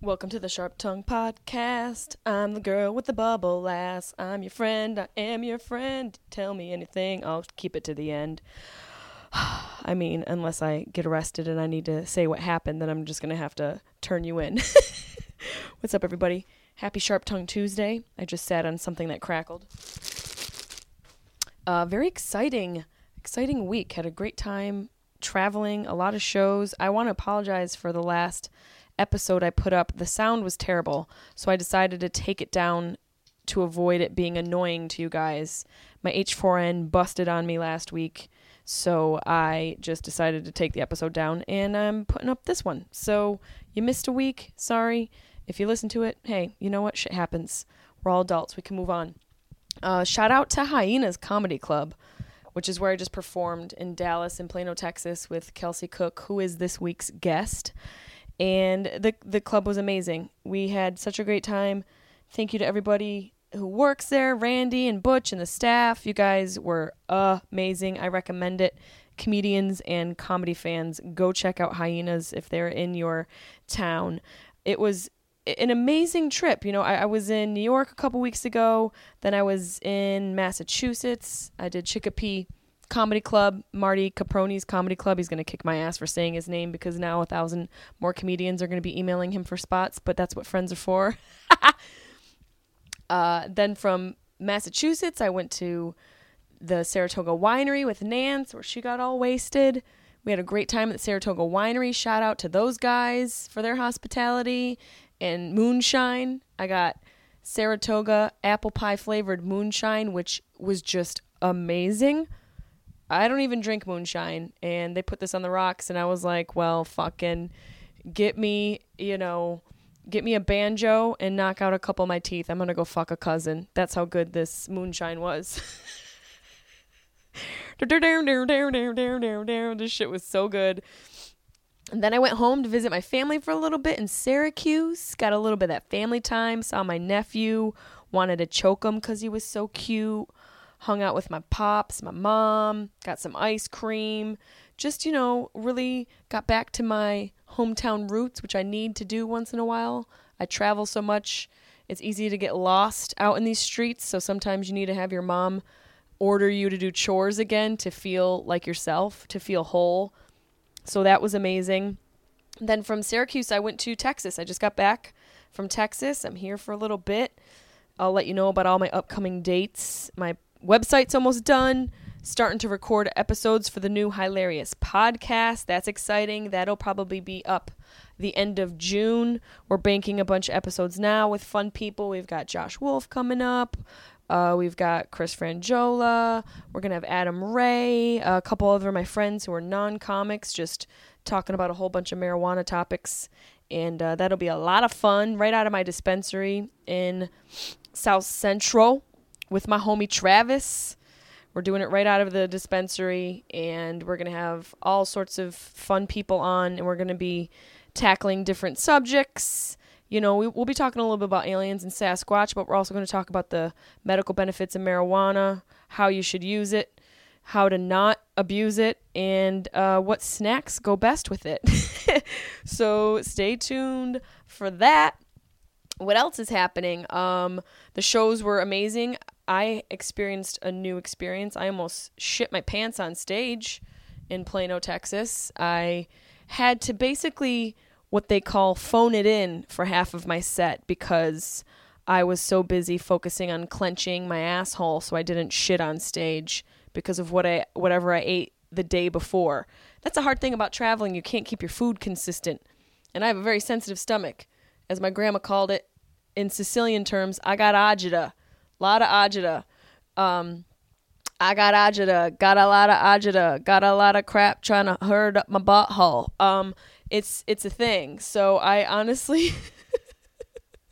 Welcome to the Sharp Tongue Podcast. I'm the girl with the bubble lass. I'm your friend. I am your friend. Tell me anything. I'll keep it to the end. I mean, unless I get arrested and I need to say what happened, then I'm just going to have to turn you in. What's up, everybody? Happy Sharp Tongue Tuesday. I just sat on something that crackled. Uh, very exciting, exciting week. Had a great time traveling, a lot of shows. I want to apologize for the last episode I put up, the sound was terrible. So I decided to take it down to avoid it being annoying to you guys. My H4n busted on me last week. So I just decided to take the episode down and I'm putting up this one. So you missed a week. Sorry. If you listen to it, hey, you know what? Shit happens. We're all adults. We can move on. Uh, shout out to Hyenas Comedy Club, which is where I just performed in Dallas and Plano, Texas with Kelsey Cook, who is this week's guest and the the club was amazing. We had such a great time. Thank you to everybody who works there, Randy and Butch and the staff. You guys were amazing. I recommend it. Comedians and comedy fans, go check out Hyenas if they're in your town. It was an amazing trip. You know, I, I was in New York a couple weeks ago. Then I was in Massachusetts. I did Chicopee comedy club, Marty Caproni's comedy club. He's going to kick my ass for saying his name because now a thousand more comedians are going to be emailing him for spots, but that's what friends are for. uh, then from Massachusetts, I went to the Saratoga Winery with Nance, where she got all wasted. We had a great time at the Saratoga Winery. Shout out to those guys for their hospitality and moonshine. I got Saratoga apple pie flavored moonshine, which was just amazing. I don't even drink moonshine, and they put this on the rocks, and I was like, well, fucking get me, you know, get me a banjo and knock out a couple of my teeth. I'm gonna go fuck a cousin. That's how good this moonshine was. this shit was so good. And then I went home to visit my family for a little bit in Syracuse. Got a little bit of that family time. Saw my nephew. Wanted to choke him because he was so cute hung out with my pops, my mom, got some ice cream, just, you know, really got back to my hometown roots, which I need to do once in a while. I travel so much, it's easy to get lost out in these streets, so sometimes you need to have your mom order you to do chores again to feel like yourself, to feel whole. So that was amazing. Then from Syracuse, I went to Texas. I just got back from Texas. I'm here for a little bit. I'll let you know about all my upcoming dates. My website's almost done. Starting to record episodes for the new Hilarious podcast. That's exciting. That'll probably be up the end of June. We're banking a bunch of episodes now with fun people. We've got Josh Wolf coming up. Uh, we've got Chris Franjola. We're going to have Adam Ray. A couple other of my friends who are non comics just talking about a whole bunch of marijuana topics. And uh, that'll be a lot of fun right out of my dispensary in South Central with my homie Travis. We're doing it right out of the dispensary, and we're going to have all sorts of fun people on, and we're going to be tackling different subjects. You know, we, will be talking a little bit about aliens and Sasquatch, but we're also going to talk about the medical benefits of marijuana, how you should use it, how to not abuse it, and uh, what snacks go best with it. so stay tuned for that. What else is happening? Um, the shows were amazing. I experienced a new experience. I almost shit my pants on stage in Plano, Texas. I had to basically what they call phone it in for half of my set because I was so busy focusing on clenching my asshole so I didn't shit on stage because of what I whatever I ate the day before. That's a hard thing about traveling. You can't keep your food consistent. And I have a very sensitive stomach. As my grandma called it in Sicilian terms, I got agita. A lot of agita. Um, I got agita, got a lot of agita, got a lot of crap trying to herd up my butthole. Um, it's it's a thing. So I honestly,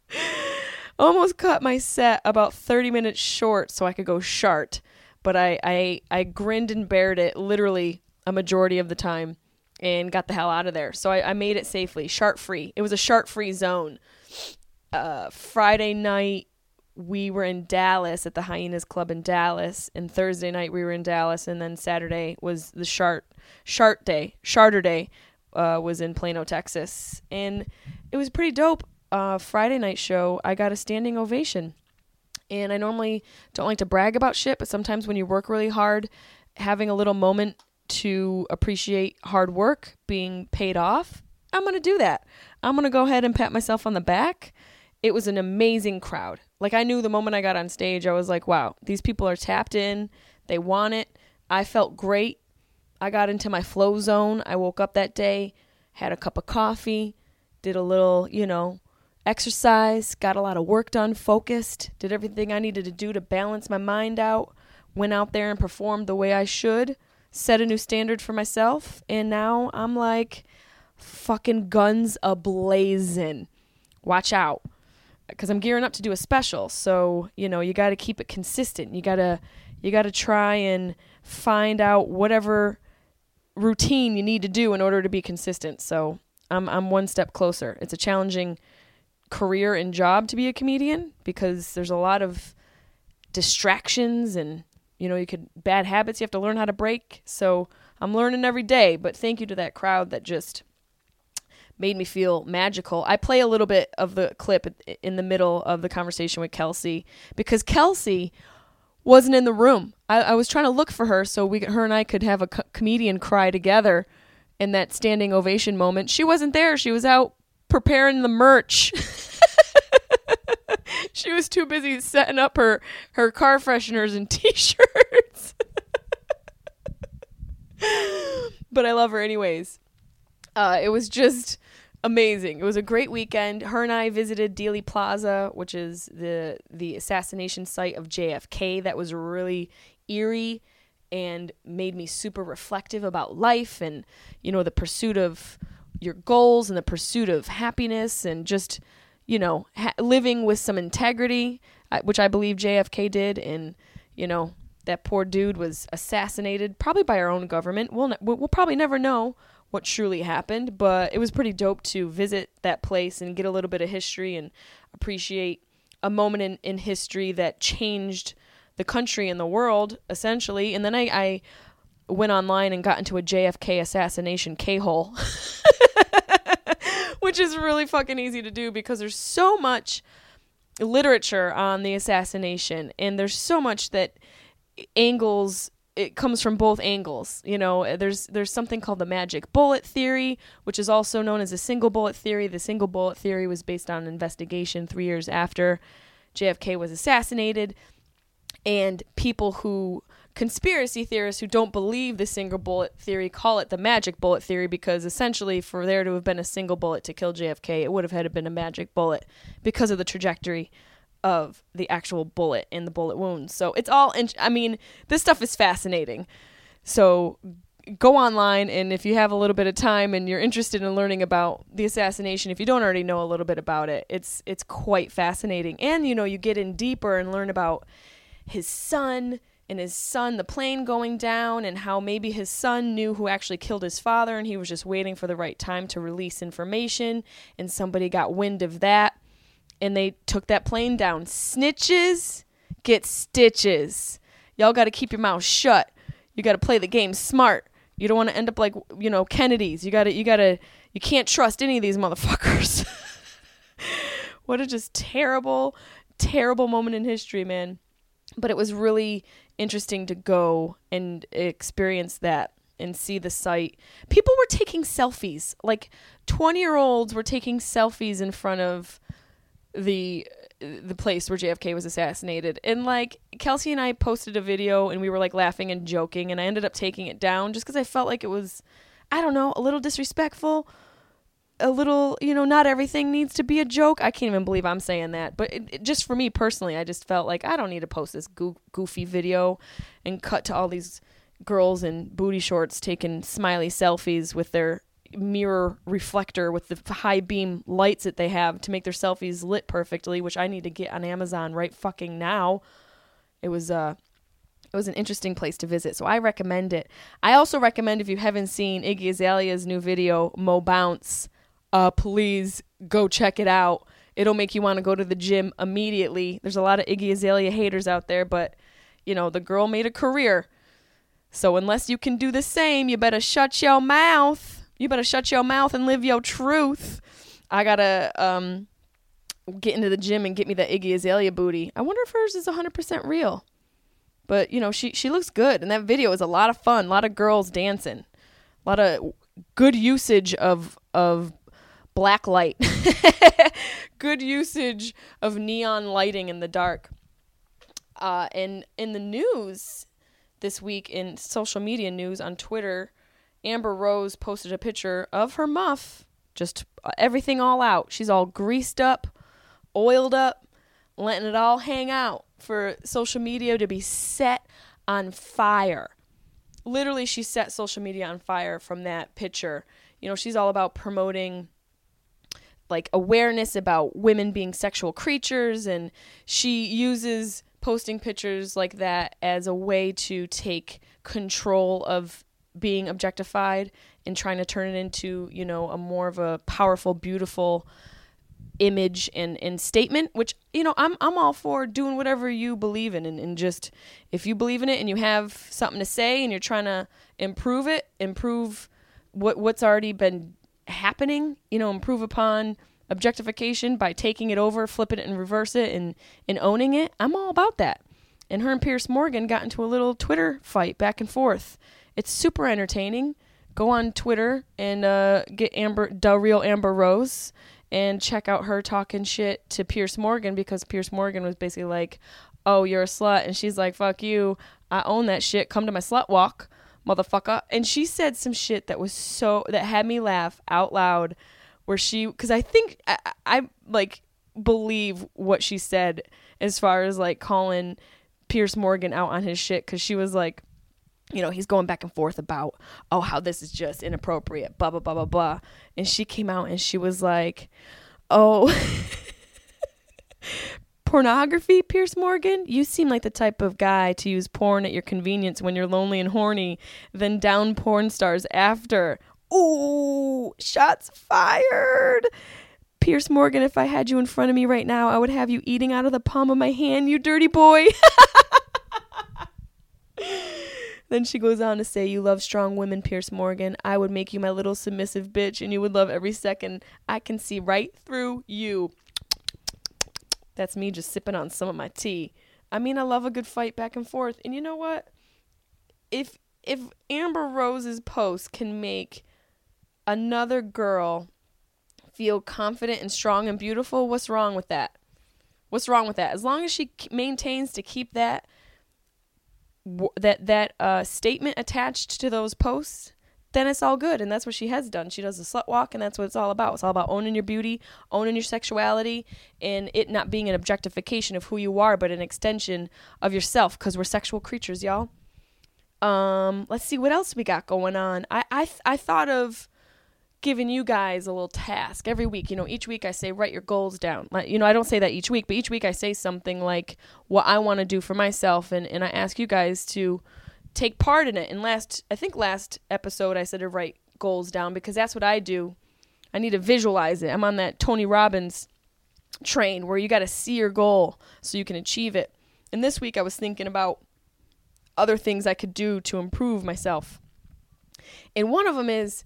almost cut my set about 30 minutes short so I could go shart. But I, I, I grinned and bared it literally a majority of the time and got the hell out of there. So I, I made it safely, shart free. It was a shart free zone. Uh, Friday night, we were in Dallas at the Hyenas Club in Dallas, and Thursday night we were in Dallas, and then Saturday was the Shart Shart Day, Charter Day, uh, was in Plano, Texas, and it was pretty dope. Uh, Friday night show, I got a standing ovation, and I normally don't like to brag about shit, but sometimes when you work really hard, having a little moment to appreciate hard work being paid off, I'm gonna do that. I'm gonna go ahead and pat myself on the back. It was an amazing crowd. Like I knew the moment I got on stage, I was like, wow, these people are tapped in. They want it. I felt great. I got into my flow zone. I woke up that day, had a cup of coffee, did a little, you know, exercise, got a lot of work done, focused, did everything I needed to do to balance my mind out, went out there and performed the way I should, set a new standard for myself, and now I'm like fucking guns ablazing. Watch out because I'm gearing up to do a special. So, you know, you got to keep it consistent. You got to you got to try and find out whatever routine you need to do in order to be consistent. So, I'm I'm one step closer. It's a challenging career and job to be a comedian because there's a lot of distractions and you know, you could bad habits you have to learn how to break. So, I'm learning every day, but thank you to that crowd that just made me feel magical. I play a little bit of the clip in the middle of the conversation with Kelsey because Kelsey wasn't in the room. I, I was trying to look for her so we, her and I could have a co- comedian cry together in that standing ovation moment. She wasn't there. She was out preparing the merch. she was too busy setting up her her car fresheners and t-shirts. but I love her anyways. Uh, it was just amazing. It was a great weekend. Her and I visited Dealey Plaza, which is the the assassination site of JFK. That was really eerie and made me super reflective about life and you know the pursuit of your goals and the pursuit of happiness and just you know ha- living with some integrity, uh, which I believe JFK did. And you know that poor dude was assassinated, probably by our own government. We'll ne- we'll probably never know what truly happened, but it was pretty dope to visit that place and get a little bit of history and appreciate a moment in, in history that changed the country and the world, essentially. And then I, I went online and got into a JFK assassination K hole, which is really fucking easy to do because there's so much literature on the assassination and there's so much that angles it comes from both angles. You know, eh, there's there's something called the magic bullet theory, which is also known as the single bullet theory. The single bullet theory was based on an investigation 3 years after JFK was assassinated, and people who conspiracy theorists who don't believe the single bullet theory call it the magic bullet theory because essentially for there to have been a single bullet to kill JFK, it would have had to been a magic bullet because of the trajectory of the actual bullet and the bullet wounds. So it's all, in- I mean, this stuff is fascinating. So go online and if you have a little bit of time and you're interested in learning about the assassination if you don't already know a little bit about it it's it's quite fascinating and you know you get in deeper and learn about his son and his son the plane going down and how maybe his son knew who actually killed his father and he was just waiting for the right time to release information and somebody got wind of that and they took that plane down. Snitches get stitches. Y'all got to keep your mouth shut. You got to play the game smart. You don't want to end up like, you know, Kennedy's. You got to you got to you can't trust any of these motherfuckers. what a just terrible terrible moment in history, man. But it was really interesting to go and experience that and see the site. People were taking selfies. Like 20 year olds were taking selfies in front of the the place where JFK was assassinated. And like Kelsey and I posted a video and we were like laughing and joking and I ended up taking it down just cuz I felt like it was I don't know, a little disrespectful. A little, you know, not everything needs to be a joke. I can't even believe I'm saying that. But it, it, just for me personally, I just felt like I don't need to post this goo- goofy video and cut to all these girls in booty shorts taking smiley selfies with their mirror reflector with the high beam lights that they have to make their selfies lit perfectly, which I need to get on Amazon right fucking now. It was uh it was an interesting place to visit, so I recommend it. I also recommend if you haven't seen Iggy Azalea's new video Mo Bounce, uh please go check it out. It'll make you want to go to the gym immediately. There's a lot of Iggy Azalea haters out there, but you know, the girl made a career. So unless you can do the same, you better shut your mouth. You better shut your mouth and live your truth. I gotta um get into the gym and get me that Iggy Azalea booty. I wonder if hers is 100% real. But you know, she she looks good, and that video is a lot of fun. A lot of girls dancing, a lot of good usage of of black light, good usage of neon lighting in the dark. Uh, and in the news this week, in social media news on Twitter, Amber Rose posted a picture of her muff, just uh, everything all out. She's all greased up, oiled up, letting it all hang out for social media to be set on fire. Literally, she set social media on fire from that picture. You know, she's all about promoting like awareness about women being sexual creatures, and she uses posting pictures like that as a way to take control of being objectified and trying to turn it into, you know, a more of a powerful, beautiful image and, and statement, which, you know, I'm I'm all for doing whatever you believe in and, and just if you believe in it and you have something to say and you're trying to improve it, improve what what's already been happening, you know, improve upon objectification by taking it over, flipping it and reverse it and, and owning it, I'm all about that. And her and Piers Morgan got into a little Twitter fight back and forth. It's super entertaining. Go on Twitter and uh, get Amber, the real Amber Rose, and check out her talking shit to Piers Morgan because Piers Morgan was basically like, "Oh, you're a slut," and she's like, "Fuck you, I own that shit. Come to my slut walk, motherfucker." And she said some shit that was so that had me laugh out loud, where she because I think I, I like believe what she said as far as like calling Piers Morgan out on his shit because she was like you know, he's going back and forth about, oh, how this is just inappropriate, blah, blah, blah, blah, blah. And she came out and she was like, oh, pornography, Piers Morgan? You seem like the type of guy to use porn at your convenience when you're lonely and horny, then down porn stars after. Ooh, shots fired. Piers Morgan, if I had you in front of me right now, I would have you eating out of the palm of my hand, you dirty boy. Then she goes on to say, You love strong women, Piers Morgan. I would make you my little submissive bitch, and you would love every second. I can see right through you. That's me just sipping on some of my tea. I mean, I love a good fight back and forth. And you know what? If if Amber Rose's post can make another girl feel confident and strong and beautiful, what's wrong with that? What's wrong with that? As long as she maintains to keep that that that uh, statement attached to those posts, then it's all good. And that's what she has done. She does the slut walk, and that's what it's all about. It's all about owning your beauty, owning your sexuality, and it not being an objectification of who you are, but an extension of yourself. Because we're sexual creatures, y'all. Um, let's see what else we got going on. I I I thought of giving you guys a little task every week. You know, each week I say write your goals down. You know, I don't say that each week, but each week I say something like what I want to do for myself, and and I ask you guys to take part in it. And last, I think last episode I said to write goals down because that's what I do. I need to visualize it. I'm on that Tony Robbins train where you got to see your goal so you can achieve it. And this week I was thinking about other things I could do to improve myself. And one of them is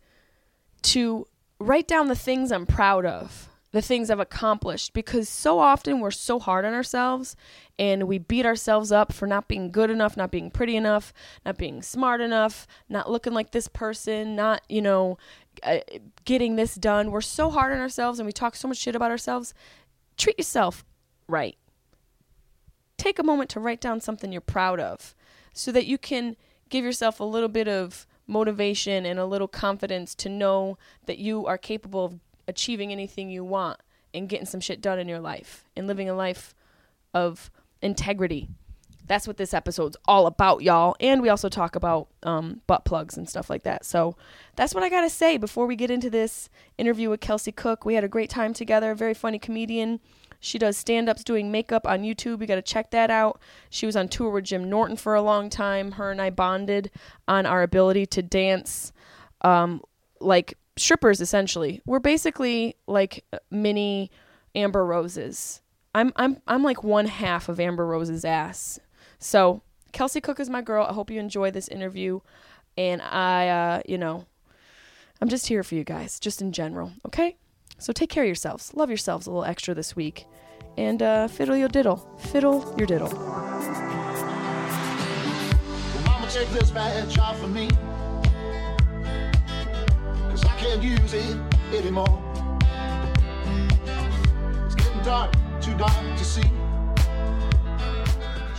to write down the things I'm proud of, the things I've accomplished, because so often we're so hard on ourselves and we beat ourselves up for not being good enough, not being pretty enough, not being smart enough, not looking like this person, not, you know, uh, getting this done. We're so hard on ourselves and we talk so much shit about ourselves. Treat yourself right. Take a moment to write down something you're proud of so that you can give yourself a little bit of motivation and a little confidence to know that you are capable of achieving anything you want and getting some shit done in your life and living a life of integrity. that's what this episode's all about, y'all. And we also talk about um, butt plugs and stuff like that. So that's what I got to say before we get into this interview with Kelsey Cook. We had a great time together, very funny comedian. She does stand ups doing makeup on YouTube. You got to check that out. She was on tour with Jim Norton for a long time. Her and I bonded on our ability to dance um, like strippers, essentially. We're basically like mini Amber Roses. I'm, I'm, I'm like one half of Amber Rose's ass. So, Kelsey Cook is my girl. I hope you enjoy this interview. And I, uh, you know, I'm just here for you guys, just in general, okay? So take care of yourselves. Love yourselves a little extra this week. And uh, fiddle your diddle. Fiddle your diddle. Well, mama, take this badge off of me. Cause I can't use it anymore. It's getting dark, too dark to see.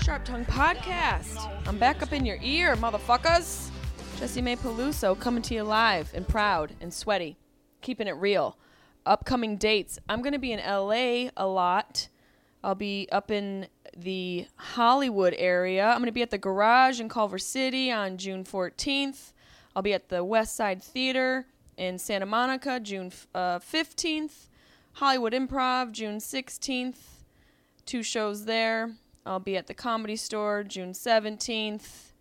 Sharp Tongue Podcast. I'm back up in your ear, motherfuckers. Jessimae Peluso coming to you live and proud and sweaty, keeping it real. Upcoming dates. I'm going to be in LA a lot. I'll be up in the Hollywood area. I'm going to be at the Garage in Culver City on June 14th. I'll be at the West Side Theater in Santa Monica June uh, 15th. Hollywood Improv June 16th. Two shows there. I'll be at the Comedy Store June 17th.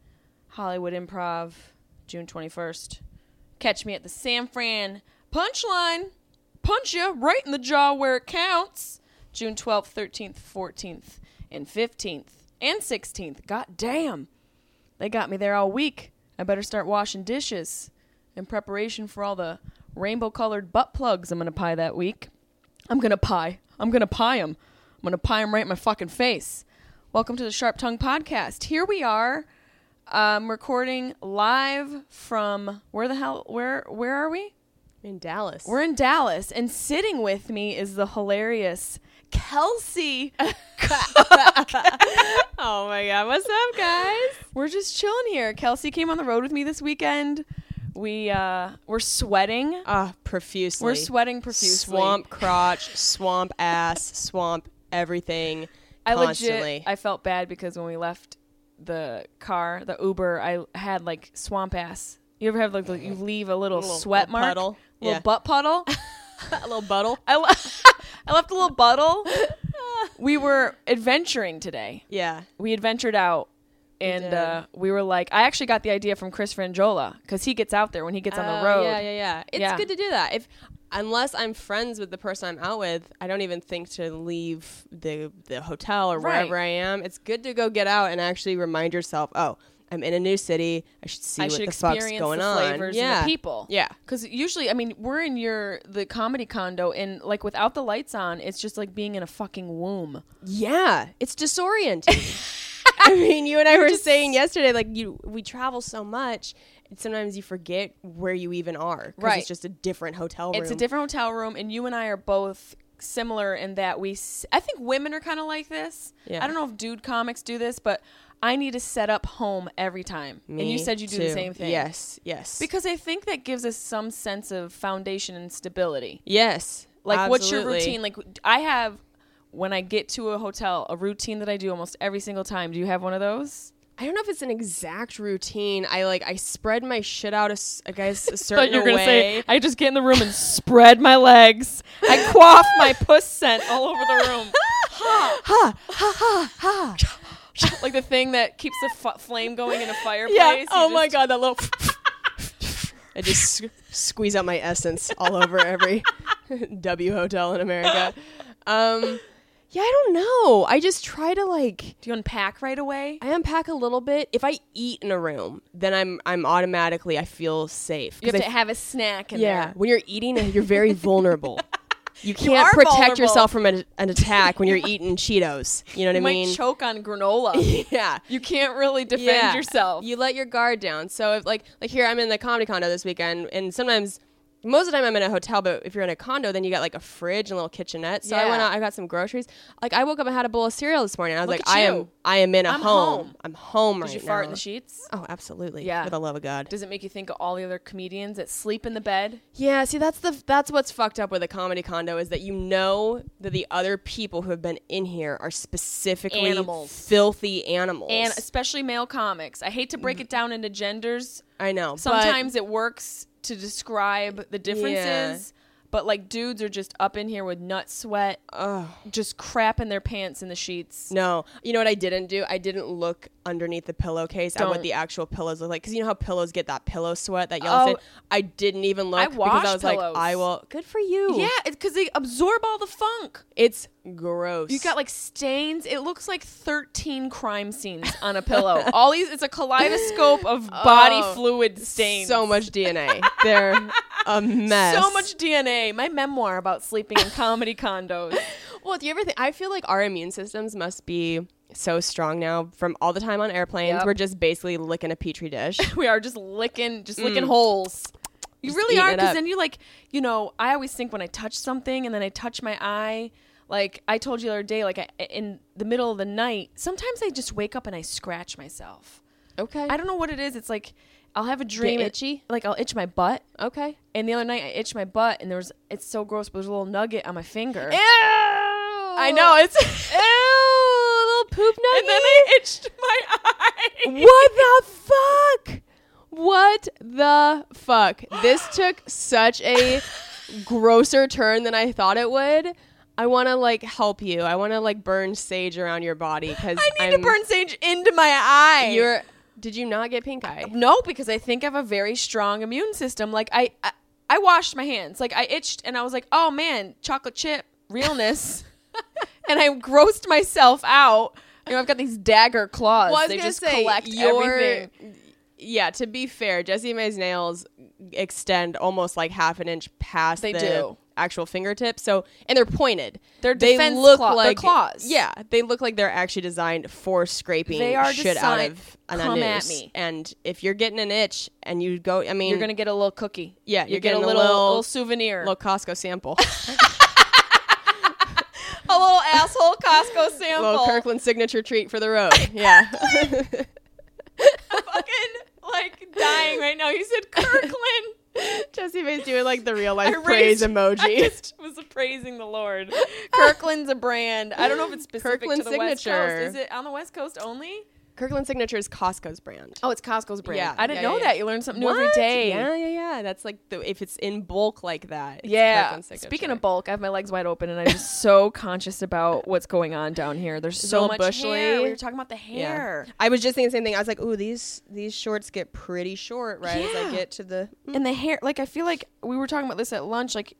Hollywood Improv June 21st. Catch me at the San Fran Punchline. Punch you right in the jaw where it counts. June 12th, 13th, 14th, and 15th, and 16th. God damn. They got me there all week. I better start washing dishes in preparation for all the rainbow colored butt plugs I'm going to pie that week. I'm going to pie. I'm going to pie them. I'm going to pie them right in my fucking face. Welcome to the Sharp Tongue Podcast. Here we are, um, recording live from where the hell? Where where are we? In Dallas. We're in Dallas, and sitting with me is the hilarious Kelsey. oh my god, what's up, guys? We're just chilling here. Kelsey came on the road with me this weekend. We uh, we're sweating. Ah, profusely. We're sweating profusely. Swamp crotch, swamp ass, swamp everything. I constantly. legit I felt bad because when we left the car, the Uber, I had like swamp ass. You ever have like the- you leave a little, Little- sweat little mark, puddle. little Yeah. butt puddle. a little buttle. I, le- I left a little puddle. we were adventuring today. Yeah. We adventured out. And did. uh, we were like, I actually got the idea from Chris Franjola because he gets out there when he gets on Oh, the road. Yeah, yeah, yeah. It's Yeah. good to do that. If unless I'm friends with the person I'm out with, I don't even think to leave the the hotel or Right. wherever I am. It's good to go get out and actually remind yourself, oh, I'm in a new city. I should see I what should the fuck's going the on. yeah. people. Yeah. Because usually, I mean, we're in your the comedy condo, and like without the lights on, it's just like being in a fucking womb. Yeah, it's disorienting. I mean, you and I were saying yesterday, like you, we travel so much, sometimes you forget where you even are. Right. it's just a different hotel room. It's a different hotel room, and you and I are both similar in that we. s- I think women are kind of like this. Yeah. I don't know if dude comics do this, but I need to set up home every time. and you said you do the same thing. Yes, yes, Because I think that gives us some sense of foundation and stability. yes. Like, what's your routine? Like, I have when I get to a hotel a routine that I do almost every single time. Do you have one of those? I don't know if it's an exact routine. I like I spread my shit out a, s- I guess a thought certain you were gonna way. say I just get in the room and spread my legs. I quaff my puss scent all over the room. Ha ha ha ha ha. Like the thing that keeps the f- flame going in a fireplace. yeah. Oh my god, that little. I just s- squeeze out my essence all over every W hotel in America. Um, yeah, I don't know. I just try to like. Do you unpack right away? I unpack a little bit. If I eat in a room, then I'm I'm automatically I feel safe. You have 'Cause to have a snack in yeah, there. when you're eating, you're very vulnerable. You can't are protect vulnerable. yourself from an, an attack when you're eating Cheetos. You know what You I might choke on granola. yeah. you can't really defend Yeah. yourself. You let your guard down. So if like like here I'm in the comedy condo this weekend and sometimes most of the time I'm in a hotel, but if you're in a condo, then you got like a fridge and a little kitchenette. So I went out, I got some groceries. Like I woke up and had a bowl of cereal this morning. I was Look like, I am. I am in a I'm home. home. I'm home Did right you fart in the sheets? Oh, absolutely. Yeah. For the love of God. Does it make you think of all the other comedians that sleep in the bed? Yeah, see that's the that's what's fucked up with a comedy condo is that you know that the other people who have been in here are specifically Animals. filthy animals. And especially male comics. I hate to break mm. it down into genders. I know. but- Sometimes it works to describe the differences. But like dudes are just up in here with nut sweat, just crap in their pants in the sheets. no, you know what I didn't do? I didn't look underneath the pillowcase at what the actual pillows look like because you know how pillows get that pillow sweat, that yellow Oh. stain. I didn't even look I because I was pillows. like, I will. Good for you. Yeah, because they absorb all the funk. it's gross. You got like stains. It looks like 13 crime scenes on a pillow. all these, it's a kaleidoscope of body Oh, fluid stains. so much DNA. They're a mess. So much DNA. My memoir about sleeping in comedy condos. Well, do you ever think? I feel like our immune systems must be so strong now from all the time on airplanes. Yep. We're just basically licking a petri dish. we are just licking, just licking holes. You Mm. Just really are, because then you like, you know, I always think when I touch something and then I touch my eye, like I told you the other day, like I, in the middle of the night, sometimes I just wake up and I scratch myself. Okay. I don't know what it is. It's like I'll have a dream, itchy? like I'll itch my butt. Okay. And the other night I itched my butt, and there was it's so gross, but there's a little nugget on my finger. Ew. I know it's Ew, poop nugget. and then I itched my eye. what the fuck? What the fuck? This took such a grosser turn than I thought it would. I want to like help you. I want to like burn sage around your body because I need to burn sage into my eye. You're. Did you not get pink eye? no, because I think I have a very strong immune system. Like I, I, I washed my hands. Like I itched, and I was like, oh man, chocolate chip realness, and I grossed myself out. You know, I've got these dagger claws. Well, they just say, collect your- everything. Yeah, to be fair, Jessimae's nails extend almost like half an inch past They the do. actual fingertips. So, and they're pointed. They're they defense look claw- like claws. Yeah, they look like they're actually designed for scraping They are shit out of an come at me. And if you're getting an itch and you go, I mean, You're gonna get a little cookie. Yeah, you you're get a getting a little, little- little souvenir, little Costco sample, a little asshole Costco sample. little Kirkland signature treat for the road. Yeah. I'm fucking like dying right now. You said Kirkland. Jessie Mae's doing like the real life I praise raised- emoji. I just was praising the Lord. Kirkland's a brand. I don't know if it's specific Kirkland to the West signature. Coast. Is it on the West Coast only? Kirkland signature is Costco's brand. Oh, it's Costco's brand. Yeah, I didn't yeah, know yeah, that. yeah. You learn something new every day. Yeah, yeah, yeah. That's like the if it's in bulk like that. it's Yeah. Kirkland signature. Speaking of bulk, I have my legs wide open, and I'm just so conscious about what's going on down here. There's a so little much bushly. hair. We were talking about the yeah. hair. I was just saying the same thing. I was like, ooh, these these shorts get pretty short right as I get to the. and the hair like i feel like we were talking about this at lunch like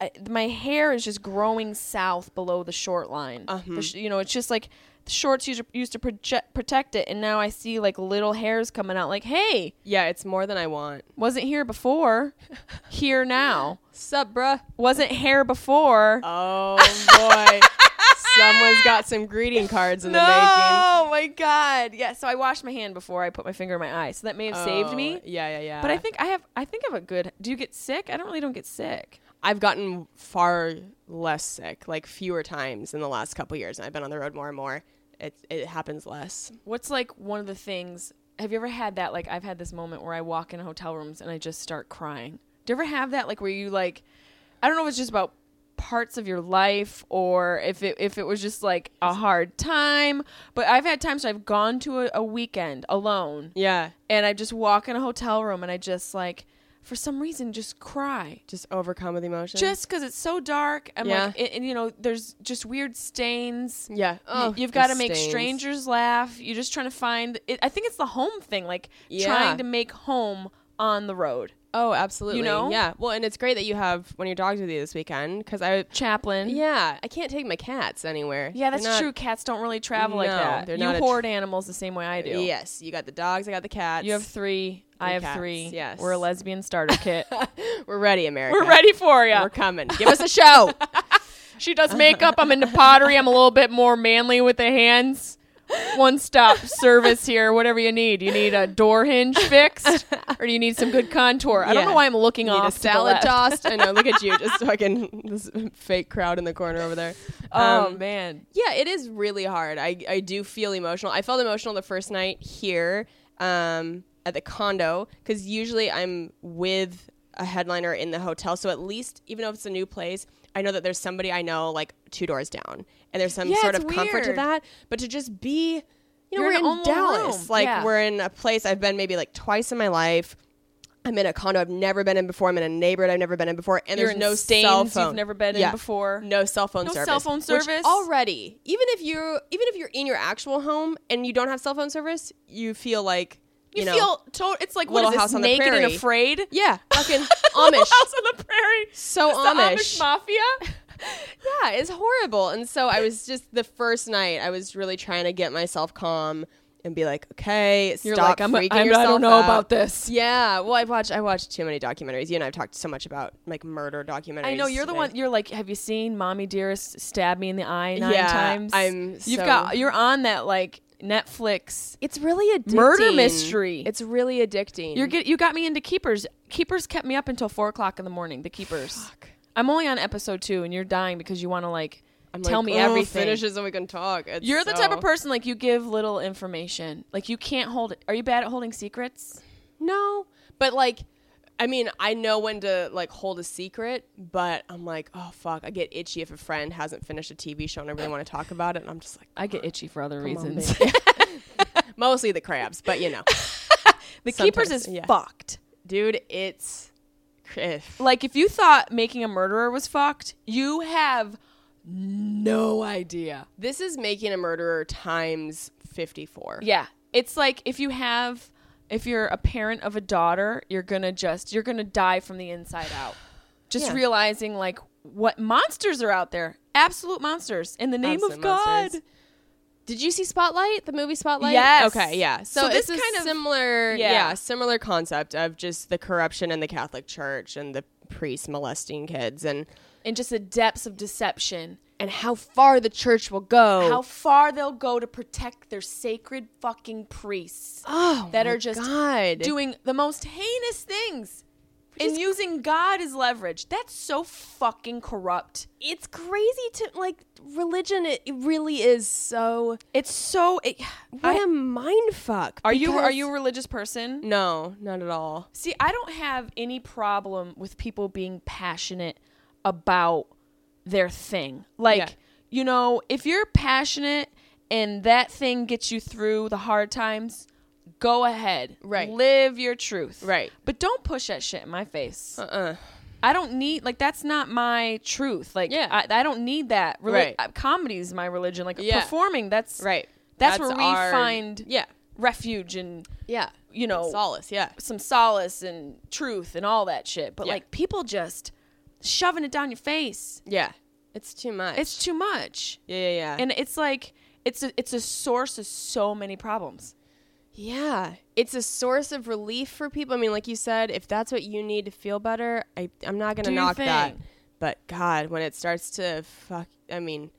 I, my hair is just growing south below the short line Uh-huh. The sh- you know it's just like the shorts used to, used to project, protect it and now i see like little hairs coming out like hey Yeah, it's more than I want. wasn't here before here now Sup, bruh? wasn't hair before Oh boy, someone's got some greeting cards in the making. oh my god yeah so i washed my hand before i put my finger in my eye so that may have saved Oh, me Yeah, yeah, yeah. but i think i have i think i have a good do you get sick i don't really don't get sick I've gotten far less sick, like fewer times in the last couple years, and I've been on the road more and more. It it happens less. What's like one of the things? Have you ever had that? Like I've had this moment where I walk in hotel rooms and I just start crying. Do you ever have that? Like where you like, I don't know if it's just about parts of your life or if it if it was just like a hard time. But I've had times I've gone to a, a weekend alone Yeah, and I just walk in a hotel room and I just like, for some reason, just cry. just overcome with emotion. Just because it's so dark, I'm Yeah. like, and, and, you know, there's just weird stains. yeah. Oh, you've got to make stains. strangers laugh. You're just trying to find. It, I think it's the home thing, like Yeah. trying to make home on the road. Oh, absolutely. You know? Yeah. Well, and it's great that you have one of your dogs with you this weekend because I. Chaplain. Yeah, I can't take my cats anywhere. Yeah, that's not- true. Cats don't really travel like that. they're You not hoard animals the same way I do. Yes, you got the dogs. I got the cats. You have three. I have cats, three. yes. We're a lesbian starter kit. We're ready, America. We're ready for you. We're coming. Give us a show. She does makeup. I'm into pottery. I'm a little bit more manly with the hands. one stop service here. Whatever you need. You need a door hinge fixed, or do you need some good contour? I don't know why I'm looking Need a off. to the salad left. tossed. I know. Look at you, just fucking this fake crowd in the corner over there. Oh Um, man. Yeah, it is really hard. I I do feel emotional. I felt emotional the first night here um, at the condo because usually I'm with a headliner in the hotel. So at least, even though it's a new place, I know that there's somebody I know like two doors down, and there's some Yeah, sort of comfort to that. But to just be, you know, You're we're in in your own little Dallas. room. Like Yeah. we're in a place I've been maybe like twice in my life. I'm in a condo I've never been in before. I'm in a neighborhood I've never been in before, and You're there's no Staines cell you've never been in before. No cell phone service. No service. cell phone service? already. Even if you even if you're in your actual home and you don't have cell phone service, you feel like you, You, know, feel to- it's like what Little is this, House on the naked and afraid? yeah, fucking Little Amish. House on the Prairie. So the Amish. Amish mafia. yeah, it's horrible. And so I was just the first night I was really trying to get myself calm and be like, okay, You're stop like, I'm, freaking I'm, yourself I don't know out. about this. Yeah, well, I've watched I watched too many documentaries. You and I've talked so much about like murder documentaries. I know you're the one. You're like, have you seen "Mommy Dearest" stab me in the eye nine Yeah, times? I'm You've so- got. You're on that like Netflix. It's really addicting. Murder mystery. It's really addicting. You're get. You got me into Keepers. Keepers kept me up until four o'clock in the morning. The Keepers. I'm only on episode two, and you're dying because you want to like I'm tell like, me "Oh, everything. Finish it so we can talk. It's You're the type of person like you give little information. Like you can't hold it. Are you bad at holding secrets? No, but like, I mean, I know when to like hold a secret, but I'm like, oh fuck, I get itchy if a friend hasn't finished a TV show and I really want to talk about it, and I'm just like, I get itchy for other reasons. mostly the crabs, but you know, the Keepers is yeah. fucked. dude, it's. eh, Like if you thought making a murderer was fucked, you have no idea. This is making a murderer times 54. Yeah. It's like if you have if you're a parent of a daughter, you're going to just you're going to die from the inside out. Just Yeah. realizing like what monsters are out there. Absolute monsters in the name Absolute of God. monsters. Did you see Spotlight? The movie Spotlight? Yes. Okay, yeah. So, So this this is kind of- similar Yeah. yeah. similar concept of just the corruption in the Catholic Church and the priests molesting kids and And just the depths of deception. And how far the church will go. How far they'll go to protect their sacred fucking priests oh, that are just God. doing the most heinous things and using God as leverage. That's so fucking corrupt. it's crazy to like religion it, it really is so It's so. It, what I- a mind fuck. are you are you a religious person? No, not at all. See, I don't have any problem with people being passionate about their thing. Like, Yeah. you know, if you're passionate and that thing gets you through the hard times, go ahead. Right. Live your truth. Right. But don't push that shit in my face. Uh-uh. I don't need like that's not my truth. Like Yeah. I, I don't need that. Reli- Right. uh, Comedy is my religion. Like Yeah. performing, that's Right. That's, where we our- find Yeah. refuge and Yeah. you know Solace, yeah. some solace and truth and all that shit. But Yeah. like people just shoving it down your face. Yeah. It's too much. It's too much. yeah, yeah, yeah. And it's like it's a it's a source of so many problems. Yeah, it's a source of relief for people. I mean, like you said, if that's what you need to feel better, I, I'm not going to knock that. But God, when it starts to fuck, I mean,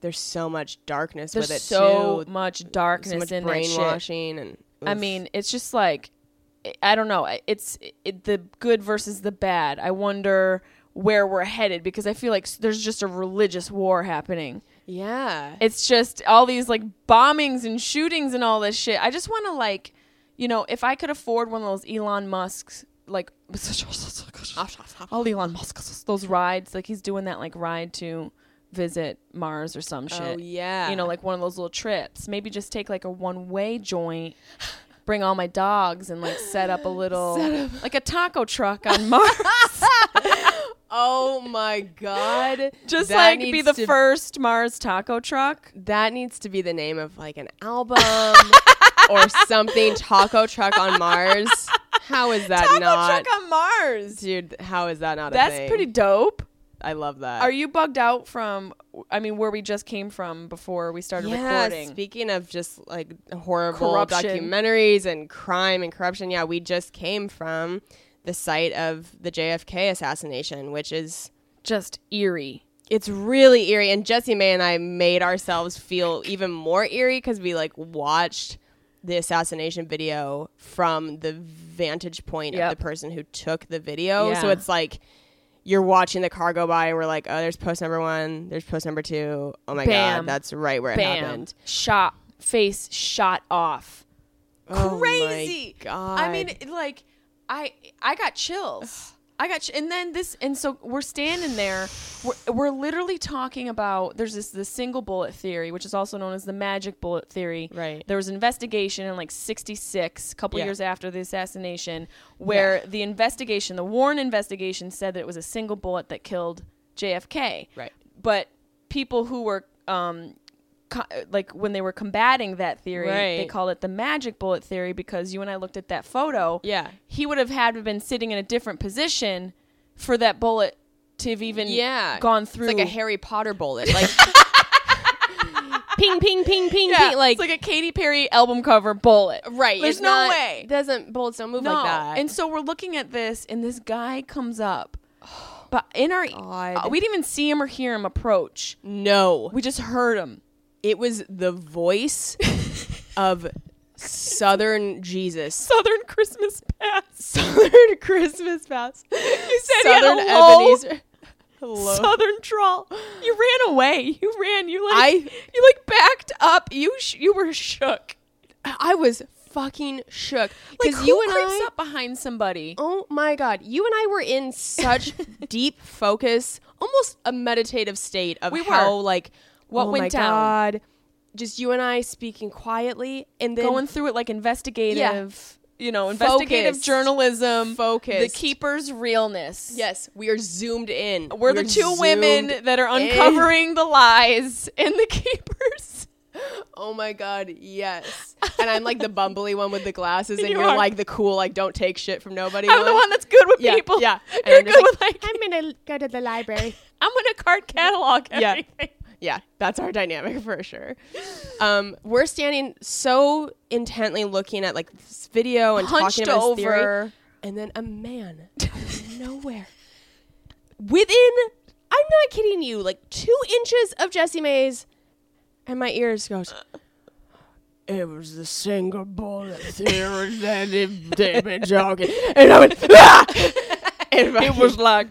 there's so much darkness There's with it so too. much darkness so much in brainwashing and. I mean, it's just like I- I don't know. It's it, the good versus the bad. I wonder where we're headed because I feel like there's just a religious war happening. yeah, It's just all these like bombings and shootings and all this shit. I just want to like, you know, if I could afford one of those Elon Musk's like all Elon Musk's those rides, like he's doing that like ride to visit Mars or some oh, shit. Oh yeah, You know, like one of those little trips. Maybe just take like a one way joint. Bring all my dogs and like set up a little like a taco truck on Mars. oh my God, just That like be the to- first Mars taco truck. That needs to be the name of like an album or something. Taco truck on Mars. How is that Taco not? Taco truck on Mars. Dude, how is that not a That's pretty dope. I love that. Are you bugged out from? I mean, where we just came from before we started yeah, recording? speaking of just like horrible Corruption. documentaries and crime and corruption, yeah, we just came from the site of the JFK assassination, which is just eerie. It's really eerie, and Jessimae and I made ourselves feel even more eerie because we like watched the assassination video from the vantage point Yep. of the person who took the video. So it's like you're watching the car go by, and we're like, oh, there's post number one, there's post number two. Oh my Bam. god, that's right where it Bam. happened. Shot face shot off. Oh my Crazy. God. I mean, like I I got chills. I got, ch- and then this, and so we're standing there. We're, we're literally talking about. There's this the single bullet theory, which is also known as the magic bullet theory. Right. There was an investigation in like '66, a couple Yeah. years after the assassination, where the investigation, the Warren investigation, said that it was a single bullet that killed JFK. Right. But people who were um, co- like when they were combating that theory, they called it the magic bullet theory because you and I looked at that photo. Yeah. He would have had to have been sitting in a different position for that bullet to have even yeah, gone through. It's like a Harry Potter bullet, like ping, ping, ping, ping, yeah, ping, like it's like a Katy Perry album cover bullet. right. There's no not- way. Doesn't bullets don't move no. like that? And so we're looking at this, and this guy comes up. But in our, God. uh, we didn't even see him or hear him approach. no, We just heard him. It was the voice of Southern Jesus. Southern Christmas past. Southern Christmas past. You said Southern he had a low Ebenezer. Hello. Southern drawl. You ran away. You ran. You like. I- you like backed up. You sh- you were shook. I was fucking shook Like because who you and creeps I. up behind somebody? Oh my god, you and I were in such deep focus, almost a meditative state of We how were. like What oh went my down? God, just you and I speaking quietly and then Going through it like investigative. You know, investigative Focused. journalism. Focus. The keeper's realness. Yes, we are zoomed in. We're the two women that are in. uncovering the lies in the keepers. Oh my god, yes. And I'm like the bumbly one with the glasses, and You you are like the cool, like don't take shit from nobody. I'm the one that's good with Yeah, people. yeah. And You're I'm good like, with like. I'm gonna go to the library. I'm gonna card catalog everything. Yeah, that's our dynamic for sure. Um, we're standing so intently looking at like this video and Hunched talking about this theory, over. and then a man out of nowhere, within I'm not kidding you, like two inches of Jessimae's, and my ears goes. It was the single bullet theory that they've been joking, and I went. Ah! And It was like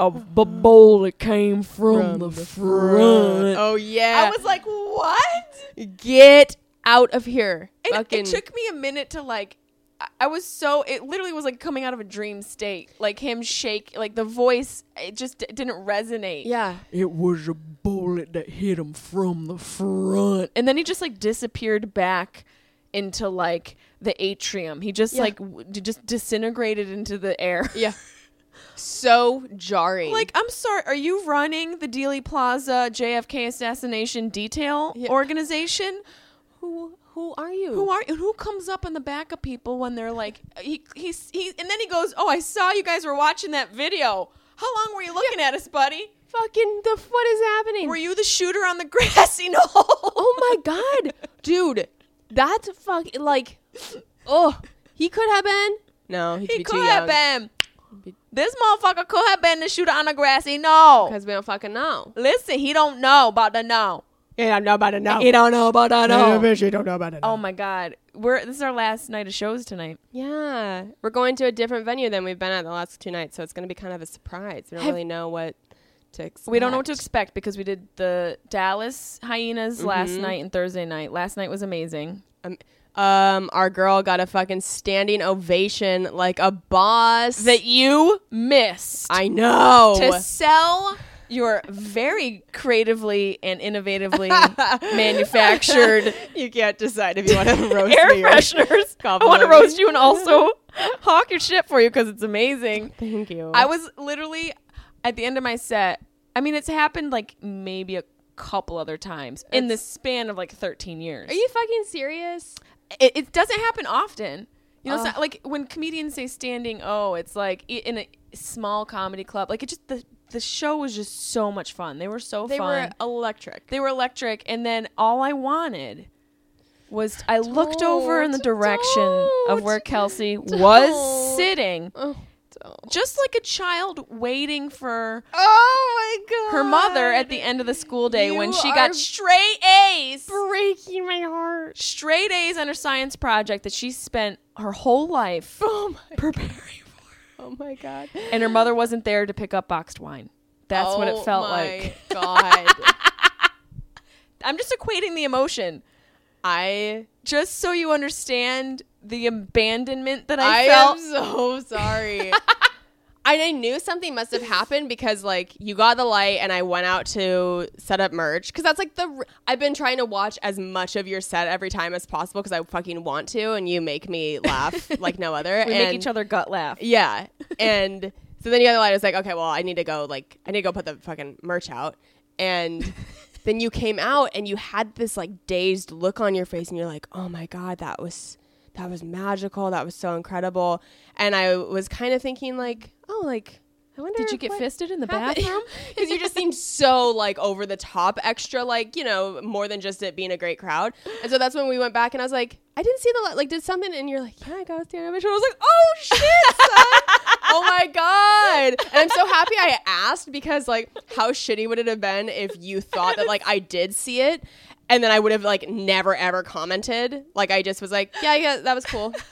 a b- bowl that came from, the, front. Oh yeah, I was like, what? Get out of here. And Fucking it took me a minute to like. I- I was so. It literally was like coming out of a dream state. Like him shake, like the voice. It just d- didn't resonate. Yeah. It was a bullet that hit him from the front. And then he just like disappeared back into like the atrium. He just Yeah. like w- d- just disintegrated into the air. Yeah. So jarring. Like, I'm sorry, are you running the Dealey Plaza JFK assassination detail Yeah. organization? who who are you? Who are you? who comes up on the back of people when they're like he he's he and then he goes, "Oh, I saw you guys were watching that video. How long were you looking at us, buddy? fucking the what is happening? Were you the shooter on the grassy knoll?" oh my god. Dude, that's fucking like oh, he could have been. No, he'd he could have been. This motherfucker could have been the shooter on the grassy knoll. Because we don't fucking know. Listen, he don't know about the know. Yeah, I know about it now. He don't know about the know. bitch, you don't know about it. Oh my god, we're this is our last night of shows tonight. Yeah. We're going to a different venue than we've been at the last two nights, so it's going to be kind of a surprise. We don't Have- really know what to expect. We don't know what to expect because we did the Dallas Hyenas last Mhm. night and Thursday night. Last night was amazing. Um, um, our girl got a fucking standing ovation like a boss. That you missed I know. to sell your very creatively and innovatively manufactured you can't decide if you want to roast air me fresheners. I want to roast you and also hawk your shit for you because it's amazing. Thank you. I was literally at the end of my set. I mean, it's happened like maybe a couple other times in the span of like 13 years. Are you fucking serious? It, it doesn't happen often. You know, Ugh. not, uh. like when comedians say standing O, it's like in a small comedy club. Like it just the the show was just so much fun. They were so They fun. were electric. they were electric, and then all I wanted was I looked over in the direction of where Kelsey was sitting, oh. Oh. just like a child waiting for Oh my god. her mother at the end of the school day when she got straight A's. breaking my heart. Straight A's on her science project that she spent her whole life Oh my preparing for. Oh my god. And her mother wasn't there to pick up boxed wine. That's what it Oh felt my like. God. I'm just equating the emotion. I Just so you understand the abandonment that I I, felt. am so sorry. I, I knew something must have happened because like you got the light and I went out to set up merch because that's like the I've been trying to watch as much of your set every time as possible because I fucking want to and you make me laugh like no other. we and make each other gut laugh. Yeah. And so then you got the light. I was like, okay, well, I need to go, like, I need to go put the fucking merch out. And then you came out and you had this, like, dazed look on your face. And you're like, oh my God, that was, that was magical. That was so incredible. And I was kind of thinking, like, oh, like, I wonder. Did you get fisted in the bathroom? Because you just seemed so like over the top, extra like you know more than just it being a great crowd. And so that's when we went back, and I was like, I didn't see the li- like did something, and you're like, yeah, I got standing ovation. I was like, oh shit, son. oh my god! And I'm so happy I asked because like, how shitty would it have been if you thought that like I did see it, and then I would have like never ever commented. Like I just was like, yeah, yeah, that was cool.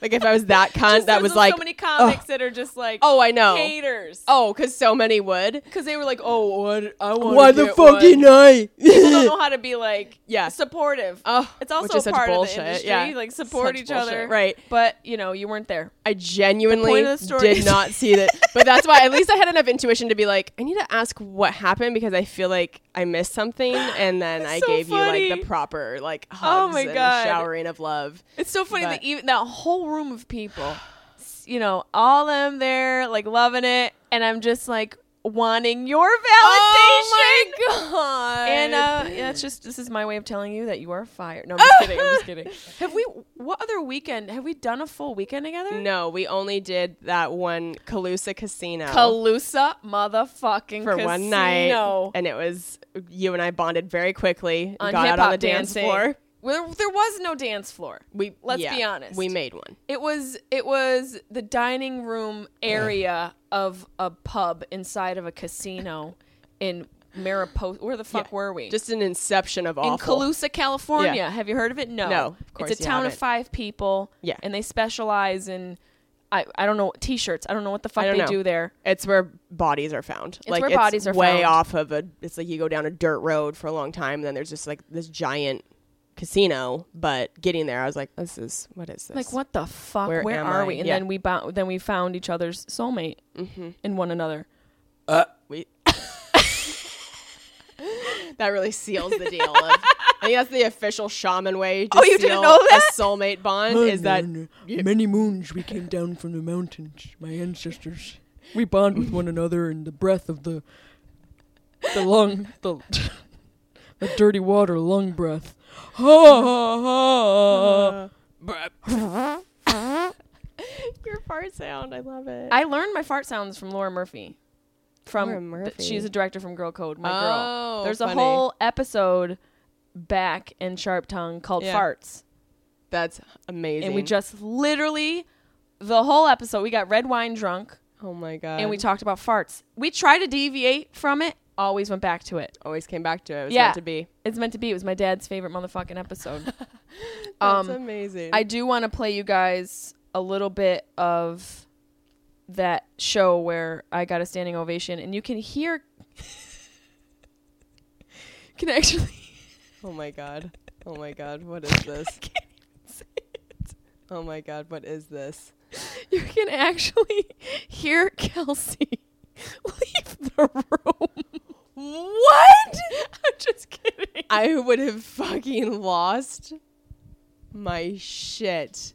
Like if I was that cunt, that was like so many comics that are just like oh, I know. haters. Oh, because so many would. because they were like, oh, what? I want. Why the fucking I? People don't know how to be like Yeah. supportive. Oh, it's also part bullshit. of the industry. Yeah. Like support Such each bullshit. other, Right. But you know, you weren't there. I genuinely the did not see that. But that's why at least I had enough intuition to be like, I need to ask what happened because I feel like I missed something. And then I so gave you like the proper like Oh hugs my and God. showering of love. It's so funny But- that even that whole room of people, you know, all them there like loving it, and I'm just like wanting your validation. Oh my god! And uh, yeah, that's just this is my way of telling you that you are fired. No, I'm just kidding. I'm just kidding. Have we? What other weekend have we done a full weekend together? no, we only did that one Colusa Casino Colusa motherfucking casino. for one night, casino. and it was you and I bonded very quickly. on got out on the dance dancing. floor. Well, there was no dance floor. We Let's yeah, be honest. We made one. It was it was the dining room area of a pub inside of a casino in Mariposa. Where the fuck Yeah. were we? Just an inception of all in awful. Colusa, California. Yeah. Have you heard of it? No. No, of course It's a town of haven't. five people. Yeah. And they specialize in I, I don't know t-shirts. I don't know what the fuck they know. do there. It's where bodies are found. It's where bodies are way found. off of a. It's like you go down a dirt road for a long time, and then there's just like this giant casino. But getting there, I was like, "This is what is this? Like what the fuck? Where Where, am are I? we? And Yeah. then we bound, then we found each other's soulmate Mm-hmm. in one another. Uh, We. that really seals the deal. Of, I think that's the official shaman way. To Oh, you didn't seal know that? A soulmate bond is that no, no. many moons we came down from the mountains, my ancestors. We bond with one another in the breath of the the lung the the dirty water lung breath. Ha ha ha. your fart sound. I love it. I learned my fart sounds from Laura Murphy. From Laura th- Murphy. she's a director from Girl Code, my Oh, girl. There's funny. a whole episode back in Sharp Tongue called Yeah. Farts. That's amazing. And we just literally the whole episode we got red wine drunk Oh my god. and we talked about farts. We try to deviate from it, always went back to it. always came back to it. It was Yeah. meant to be. It's meant to be. It was my dad's favorite motherfucking episode. That's um amazing. I do want to play you guys a little bit of that show where I got a standing ovation, and you can hear, you can actually, oh my god. Oh my god. What is this? Oh my god. What is this? you can actually hear Kelsey leave the room. What? I'm just kidding. I would have fucking lost my shit.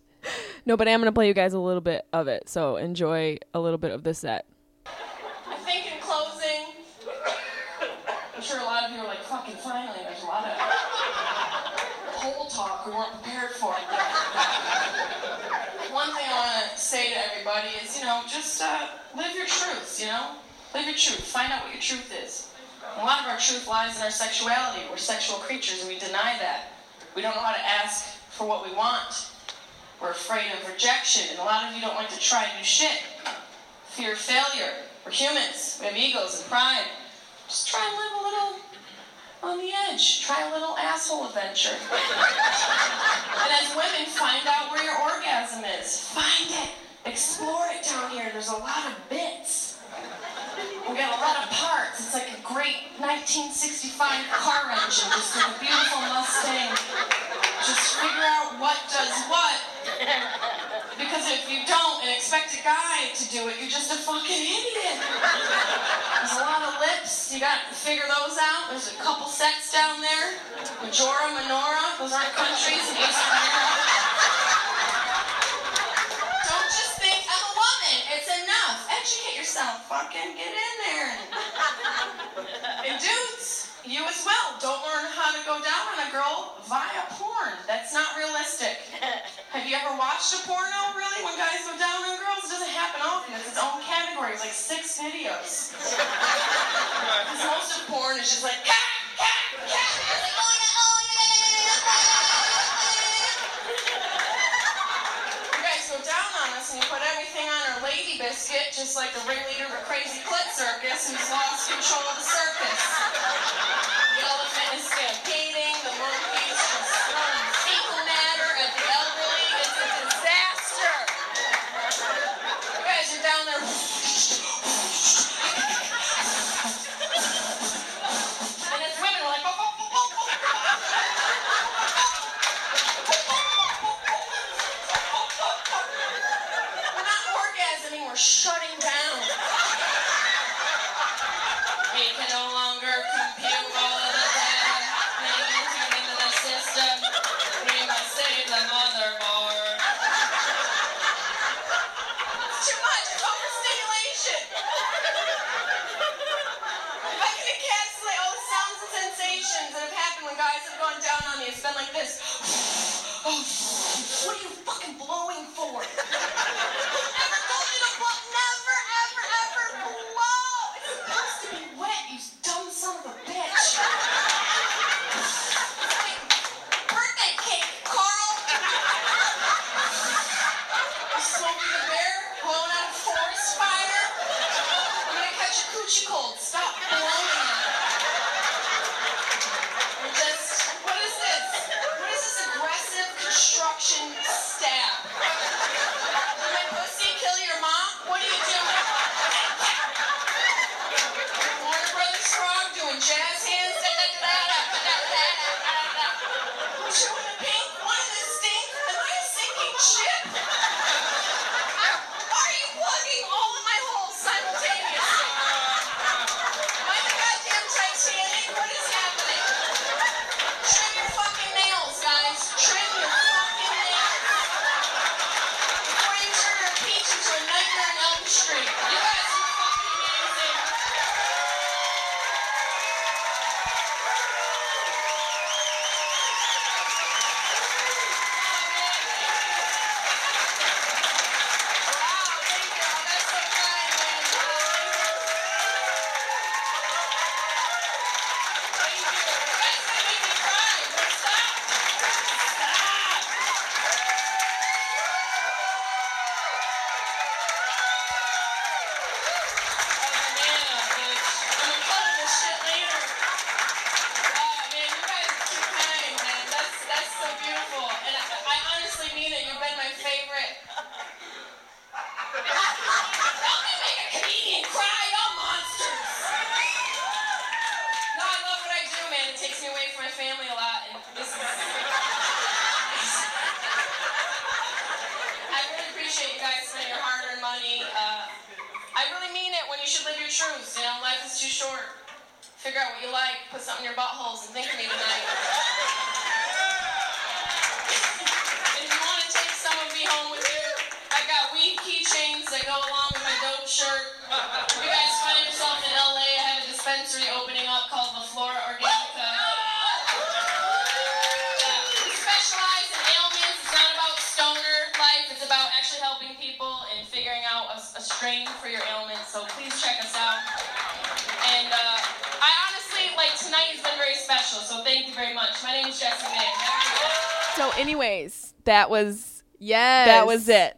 No, but I'm gonna play you guys a little bit of it, so enjoy a little bit of this set. I think in closing, I'm sure a lot of you are like, fucking finally, there's a lot of whole talk we weren't prepared for. One thing I want to say to everybody is, you know, just uh, live your truths, you know? Live your truth. Find out what your truth is. A lot of our truth lies in our sexuality. We're sexual creatures and we deny that. We don't know how to ask for what we want. We're afraid of rejection, and a lot of you don't like to try new shit. fear of failure. We're humans. We have egos and pride. Just try and live a little on the edge. Try a little asshole adventure. and as women, find out where your orgasm is. Find it. Explore it down here. There's a lot of bits. We got a lot of parts. It's like a great 1965 car engine, just like a beautiful Mustang. Just figure out what does what. Because if you don't and expect a guy to do it, you're just a fucking idiot. There's a lot of lips. You got to figure those out. There's a couple sets down there. Majora, Menorah. Those aren't countries in. Don't just think I'm a woman. It's enough. Yourself. Fucking get in there. And dudes, you as well. Don't learn how to go down on a girl via porn. That's not realistic. Have you ever watched a porno, really, when guys go down on girls? It doesn't happen often. It's its own category. It's like six videos. Because most of porn is just like, cat, cat, cat. It's like, oh, yeah, oh, yeah. You guys go down on us and you put everything on our lady biscuit, just like the ringleader of a crazy clit circus who's lost control of the circus.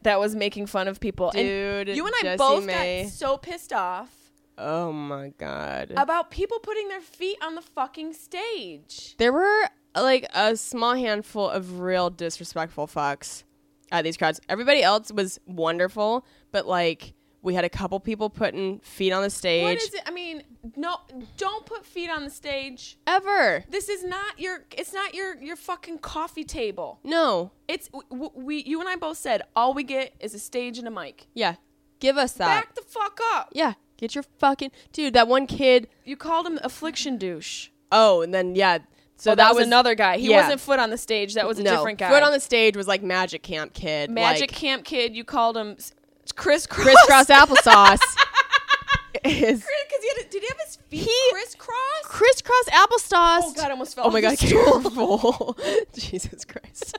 That was making fun of people. Dude, and you and I Jessie both May. got so pissed off Oh my god. about people putting their feet on the fucking stage. there were like a small handful of real disrespectful fucks at these crowds. Everybody else was wonderful, but like we had a couple people putting feet on the stage. What is it? I mean, no, don't put feet on the stage. Ever. This is not your. It's not your your fucking coffee table. No. It's w- we. You and I both said all we get is a stage and a mic. Yeah. Give us that. Back the fuck up. Yeah. Get your fucking dude. That one kid. You called him affliction douche. Oh, and then yeah. So So that, was, another guy. He yeah. wasn't foot on the stage. That was a no, different guy. Foot on the stage was like Magic Camp Kid. Magic like, Camp Kid. You called him s- Chris Cross. crisscross applesauce. is Because he had. A, did he have his feet He- crisscross? crisscross applesauce. Oh God! I almost fell. Oh my god, careful. Jesus Christ.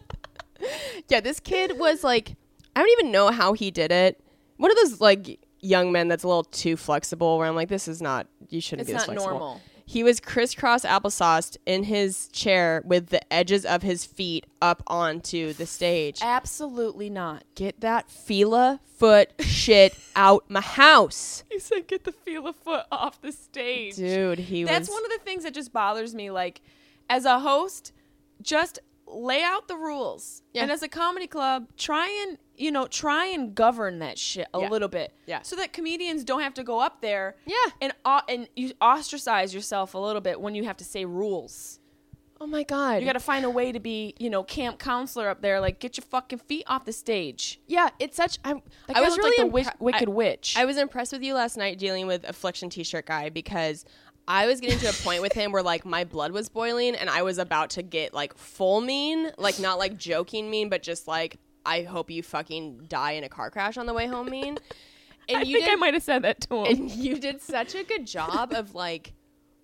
yeah, this kid was like I don't even know how he did it. One of those like young men that's a little too flexible where I'm like, this is not you shouldn't It's be this not flexible. normal. He was crisscross applesauced in his chair with the edges of his feet up onto the stage. Absolutely not. Get that Fila foot shit out my house. He said, "Get the of foot off the stage." Dude, he That's was one of the things that just bothers me. Like, as a host, just lay out the rules. Yeah. And as a comedy club, try and you know try and govern that shit a Yeah. little bit. Yeah. So that comedians don't have to go up there. Yeah. And o- and you ostracize yourself a little bit when you have to say rules. Oh my god. You got to find a way to be, you know, camp counselor up there. Like, get your fucking feet off the stage. yeah, it's such I, That I was really like the wi- wicked I- witch. I was impressed with you last night dealing with affliction t-shirt guy because I was getting to a point with him where like my blood was boiling and I was about to get like full mean, like not like joking mean, but just like I hope you fucking die in a car crash on the way home mean. And I you think did, I might have said that to him. and you did such a good job of like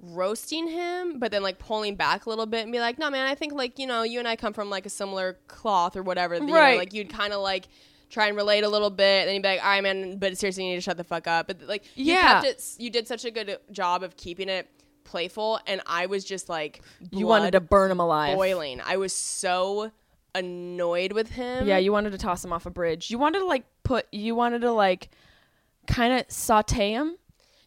roasting him, but then like pulling back a little bit and be like, no, man, I think like, you know, you and I come from like a similar cloth or whatever. You know, Right. like you'd kind of like try and relate a little bit. And then you'd be like, all right, man, but seriously, you need to shut the fuck up. But like, you Yeah. kept it, you did such a good job of keeping it playful. And I was just like, you wanted to burn him alive. boiling. I was so annoyed with him. Yeah, you wanted to toss him off a bridge. You wanted to like put. You wanted to like kind of saute him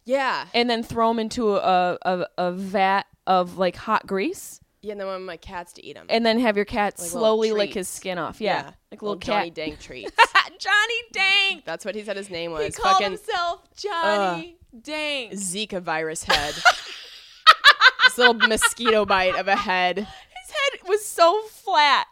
yeah. and then throw him into a, a a vat of like hot grease, Yeah. And then want my cats to eat him. and then have your cat Like slowly lick his skin off. Yeah, like a little, Johnny. Dank treats. Johnny Dank. That's what he said his name was. He called Fucking himself Johnny Dank. Zika virus head. this little mosquito bite of a head. His head was so flat.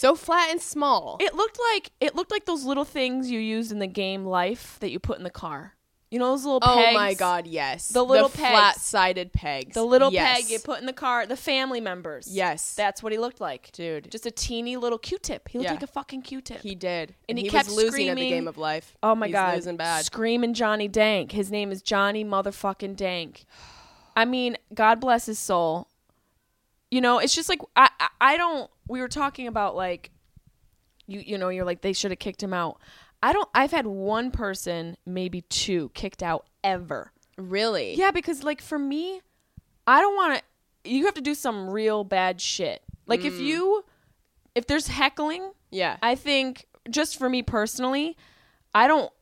So flat and small. It looked like it looked like those little things you used in the game Life that you put in the car. You know those little pegs? oh my god, yes. The little pegs. flat-sided pegs. The little yes. peg you put in the car, the family members. Yes. That's what he looked like. Dude. Just a teeny little Q-tip. He looked Yeah. like a fucking Q-tip. he did. And he was kept losing at the game of life. oh my He's god. losing bad. Screaming Johnny Dank. His name is Johnny motherfucking Dank. I mean, God bless his soul. You know, it's just like I I, I don't we were talking about like you you know, you're like they should have kicked him out. I don't I've had one person, maybe two, kicked out ever. Really? Yeah, because like for me, I don't want to. You have to do some real bad shit. Like if mm. you, if there's heckling, Yeah. I think just for me personally, I don't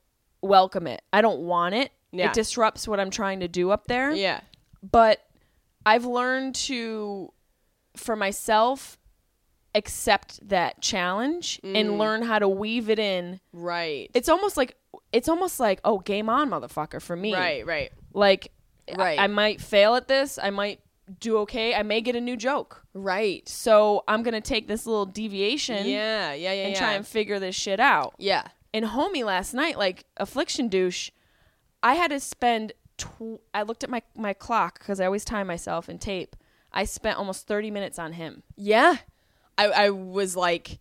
welcome it. I don't want it. Yeah. It disrupts what I'm trying to do up there. yeah. But I've learned to, for myself, accept that challenge Mm. and learn how to weave it in. Right. It's almost like it's almost like oh, game on, motherfucker, for me. right, right. Like, Right. I, I might fail at this. I might do okay. I may get a new joke. Right. So I'm gonna take this little deviation Yeah, yeah, yeah, and yeah. try and figure this shit out. Yeah. And homie last night, like affliction douche, I had to spend. Tw- I looked at my my clock because I always time myself in tape. I spent almost 30 minutes on him, Yeah. I I was like,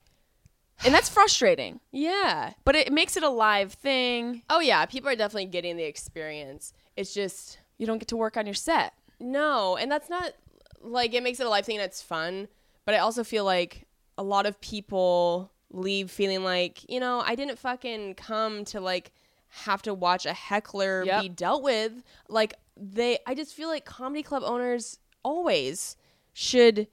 and that's frustrating. yeah. But it makes it a live thing. Oh yeah, people are definitely getting the experience. It's just You don't get to work on your set. No, and that's not like it makes it a live thing that's fun, but I also feel like a lot of people leave feeling like, you know, I didn't fucking come to like have to watch a heckler Yep. be dealt with. Like they I just feel like comedy club owners always should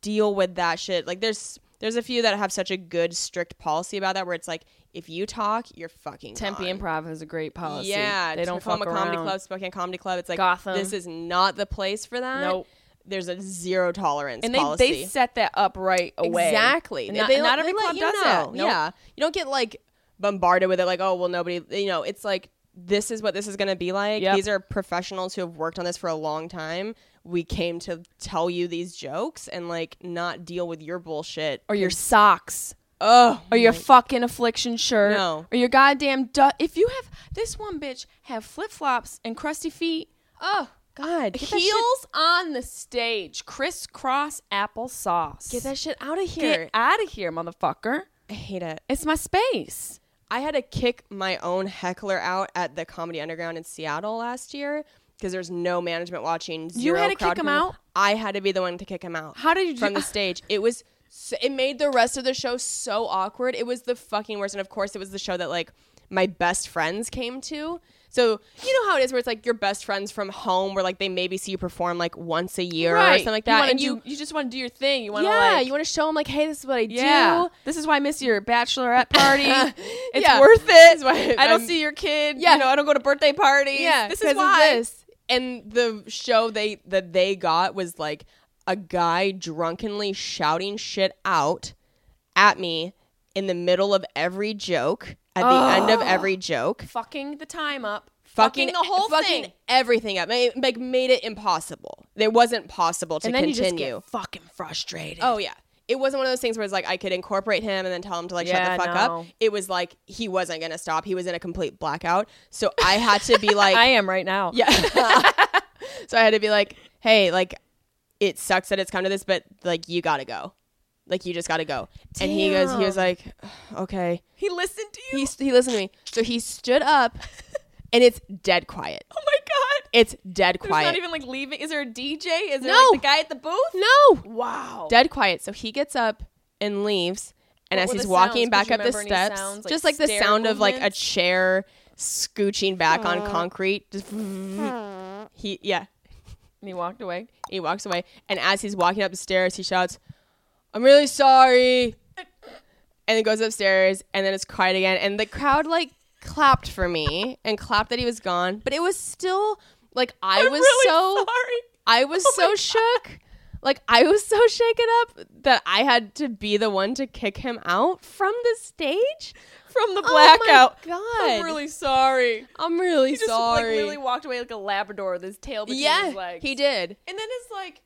deal with that shit. Like there's There's a few that have such a good strict policy about that where it's like if you talk, you're fucking Tempe gone. Improv has a great policy. Yeah, they don't fuck Comedy around. Club, Spokane Comedy Club. It's like Gotham. This is not the place for that. Nope. There's a zero tolerance and they policy. they set that up right away. Exactly. And not, they not every club does know. that. Nope. Yeah. You don't get like bombarded with it like, oh well nobody you know, it's like this is what this is gonna be like. Yep. These are professionals who have worked on this for a long time. We came to tell you these jokes and like not deal with your bullshit. Or your socks. Oh Or your fucking affliction shirt. No. Or your goddamn du- if you have this one bitch have flip flops and crusty feet. oh God. Heels on the stage, crisscross applesauce. Get that shit out of here. Get out of here, motherfucker. I hate it. It's my space. I had to kick my own heckler out at the Comedy Underground in Seattle last year because there's no management watching. Zero had to kick him out? I had to be the one to kick him out. How did you do- from the stage? It was. So, it made the rest of the show so awkward. It was the fucking worst. And of course, it was the show that like my best friends came to. So you know how it is, where it's like your best friends from home, where like they maybe see you perform like once a year or something like that, You and do- you. you just want to do your thing. You want to yeah, like you want to show them like, hey, this is what I yeah. do. This is why I miss your bachelorette party. it's Yeah. worth This is it. why I don't see your kid. Yeah. You know, I don't go to birthday parties. Yeah, This is why. this. And the show they that they got was like a guy drunkenly shouting shit out at me in the middle of every joke. At the end of every joke, Fucking the time up. fucking, the whole fucking thing. everything up, Ma- like made it impossible. It wasn't possible to And then continue. you just get fucking frustrated. Oh yeah. It wasn't one of those things where it's like I could incorporate him and then tell him to like Yeah, shut the fuck no. up. It was like he wasn't gonna stop. He was in a complete blackout. So I had to be like I am right now. Yeah. so I had to be like, hey, like, it sucks that it's come to this, but like, you gotta go. Like, you just gotta go. And he goes, he was like, okay. He listened to you. He, he listened to me. So he stood up, and it's dead quiet. oh my god. It's dead quiet. There's not even like leaving. Is there a DJ? Is there No. like the guy at the booth? no, Wow. dead quiet. So he gets up and leaves. And What as he's walking sounds? back up the steps, sounds, like just like the sound of like a chair scooching back on concrete. Just hmm. he, yeah, And he walked away. He walks away, and as he's walking up the stairs, he shouts, "I'm really sorry," and then goes upstairs, and then it's quiet again, and the crowd like clapped for me and clapped that he was gone, but it was still like I was really so sorry. I was Oh so shook. Like I was so shaken up that I had to be the one to kick him out from the stage. From the Oh my blackout. God. I'm really sorry. I'm really He just sorry. like really walked away like a Labrador with his tail between yeah, his legs. he did. And then it's like,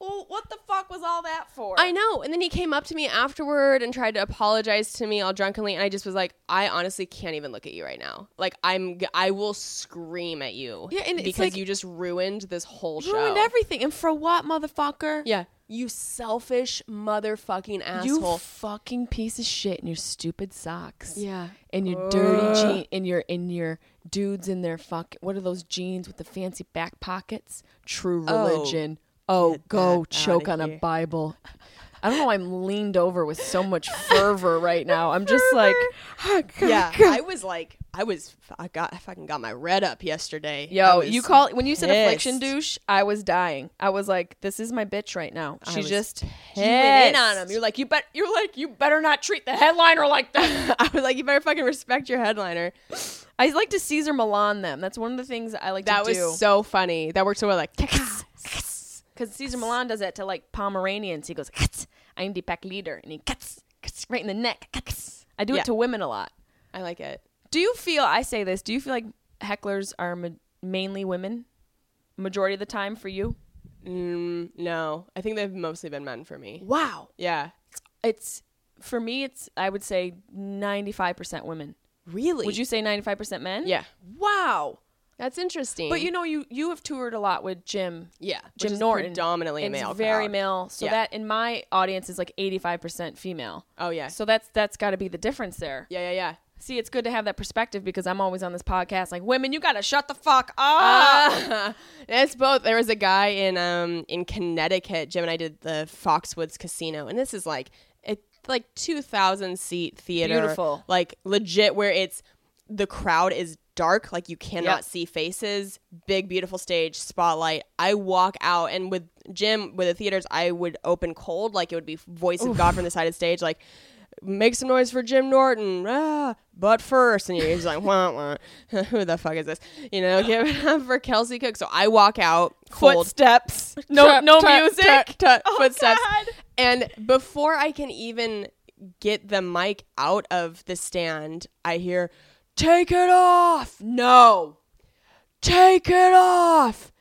well, what the fuck was all that for? I know. And then he came up to me afterward and tried to apologize to me all drunkenly, and I just was like, I honestly can't even look at you right now. Like I'm, I will scream at you. Yeah, and because like- you just ruined this whole show. ruined everything. And for what, motherfucker? Yeah, you selfish motherfucking asshole. You fucking piece of shit in your stupid socks. yeah. And your dirty jeans, and your in your dudes in their fucking what are those jeans with the fancy back pockets? True Oh, religion. Oh, Oh, get go choke on a. Bible. I don't know. I'm leaned over with so much fervor right now. I'm just like, ah, Yeah, I was like, I was, I got, I fucking got my red up yesterday. Yo, you call when you said affliction douche, I was dying. I was like, this is my bitch right now. She was just you went in on him. You're like, you bet you're like, you better not treat the headliner like that. I was like, you better fucking respect your headliner. I like to Cesar Millan them. That's one of the things I like That to was do. so funny. That worked so well. Like, Because Cesar Millan does that to like Pomeranians. He goes, "Katz, I'm the pack leader, and he cuts, cuts right in the neck. I do Yeah. it to women a lot. I like it. Do you feel? I say this. Do you feel like hecklers are ma- mainly women, majority of the time for you? Mm, no, I think they've mostly been men for me. Wow. Yeah. It's for me. It's I would say 95 percent women. Really? Would you say 95 percent men? Yeah. Wow. That's interesting. But you know, you you have toured a lot with Jim. yeah, Jim Norton, predominantly a and it's male. very crowd. male. So Yeah. that in my audience is like 85 percent female. Oh yeah. So that's that's got to be the difference there. yeah, yeah, yeah. See, it's good to have that perspective because I'm always on this podcast like, women, you gotta shut the fuck up. Ah, it's both. There was a guy in um in Connecticut. Jim and I did the Foxwoods Casino, and this is like it like two thousand seat theater, Beautiful. like legit, where it's the crowd is dark, like you cannot Yep. see faces. Big, beautiful stage, spotlight. I walk out, and with Jim, with the theaters, I would open cold, like it would be voice of God from the side of the stage, like make some noise for Jim Norton, ah, but first, and he's like, wah, wah. who the fuck is this? You know, give it up for Kelsey Cook. So I walk out, cold, Footsteps. No, tut, no tut, music. tut, Oh, footsteps. God. And before I can even get the mic out of the stand, I hear, "Take it off!" No, take it off.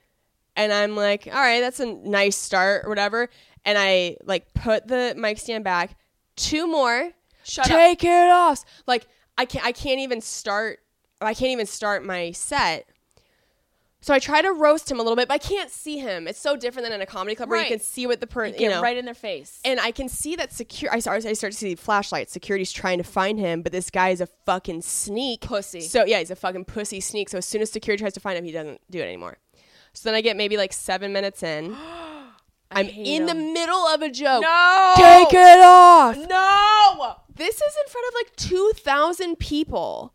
And I'm like, "All right, that's a nice start or whatever." And I like put the mic stand back. Two more. Shut up. take it off. Like I can't. I can't even start. I can't even start my set. So I try to roast him a little bit, but I can't see him. It's so different than in a comedy club where you Right. can see what the person, you know, right in their face. and I can see that secure. I start, I start to see flashlights. Security's trying to find him, but this guy is a fucking sneak. Pussy. So yeah, he's a fucking pussy sneak. So as soon as security tries to find him, he doesn't do it anymore. So then I get maybe like seven minutes in. I'm hate in the him. middle of a joke. no. Take it off. No. This is in front of like two thousand people.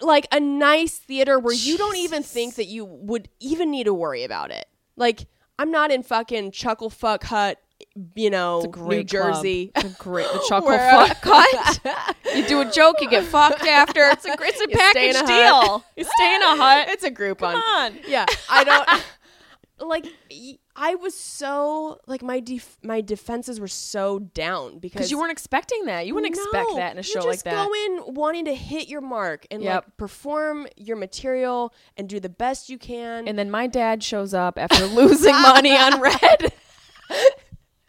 Like a nice theater where you don't even think that you would even need to worry about it. Like I'm not in fucking Chuckle Fuck Hut, you know, New. Jersey. It's a great. The chuckle Where- fuck Hut. you do a joke, you get fucked after. It's a it's a You package a deal. hut. You stay in a hut. it's a group Come on. Yeah, I don't like. y- I was so like my def- my defenses were so down because you weren't expecting that. You wouldn't expect that in a show like just that. Go in wanting to hit your mark and Yep. like perform your material and do the best you can. and then my dad shows up after losing money on red.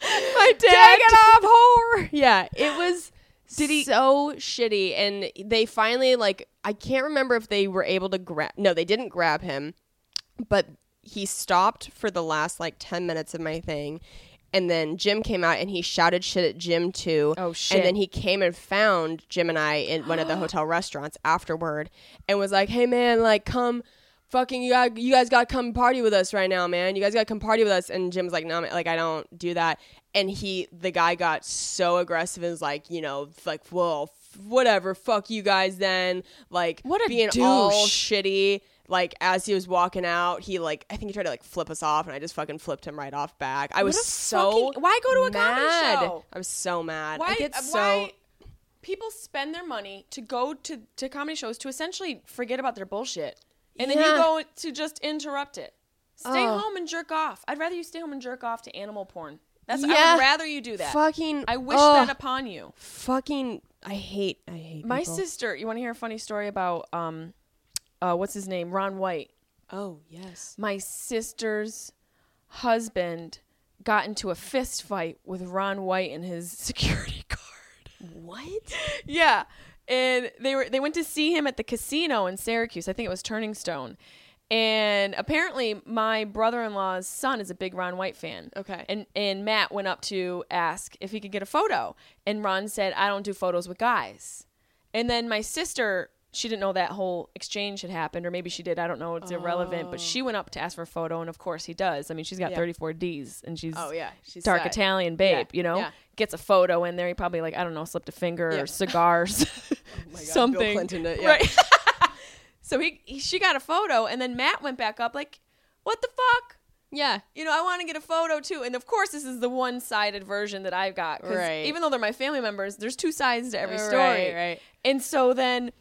my dad. Take it off, whore. Yeah, it was. Did he so shitty? And they finally like I can't remember if they were able to grab. No, they didn't grab him, but he stopped for the last like ten minutes of my thing. And then Jim came out and he shouted shit at Jim too. Oh, shit. And then he came and found Jim and I in one of the hotel restaurants afterward and was like, "Hey man, like come fucking you got you guys got to come party with us right now, man. You guys got to come party with us." And Jim was like, "No, man, like I don't do that." And he the guy got so aggressive and was like, you know, like, "Well, f- whatever, fuck you guys then." Like What a being all douche. shitty. Like as he was walking out, he like I think he tried to like flip us off, and I just fucking flipped him right off back. I was so fucking- why go to a comedy show? I was so mad. I Why? get uh, so why people spend their money to go to to comedy shows to essentially forget about their bullshit, and then you go to just interrupt it. Stay Oh. home and jerk off. I'd rather you stay home and jerk off to animal porn. That's I would rather you do that. fucking. I wish ugh, that upon you. fucking. I hate. I hate My people. sister, you want to hear a funny story about um, uh, what's his name, Ron White. Oh yes. My sister's husband got into a fist fight with Ron White and his security guard. What? Yeah. And they were they went to see him at the casino in Syracuse. I think it was Turning Stone. And apparently my brother-in-law's son is a big Ron White fan. Okay. And and Matt went up to ask if he could get a photo. And Ron said, "I don't do photos with guys." And then my sister, she didn't know that whole exchange had happened or maybe she did. I don't know, it's irrelevant, but she went up to ask for a photo and of course he does. I mean, she's got Yeah. 34 Ds and she's Oh yeah. She's dark. Italian babe, Yeah, you know, yeah. gets a photo in there. He probably like I don't know, slipped a finger or cigars, something. Bill Clinton yeah. Right. so he, he she got a photo, and then Matt went back up like, "What the fuck?" Yeah. You know, I want to get a photo too. And of course, this is the one-sided version that I've got. Right. Even though they're my family members, there's two sides to every story. Right, story. right. And so then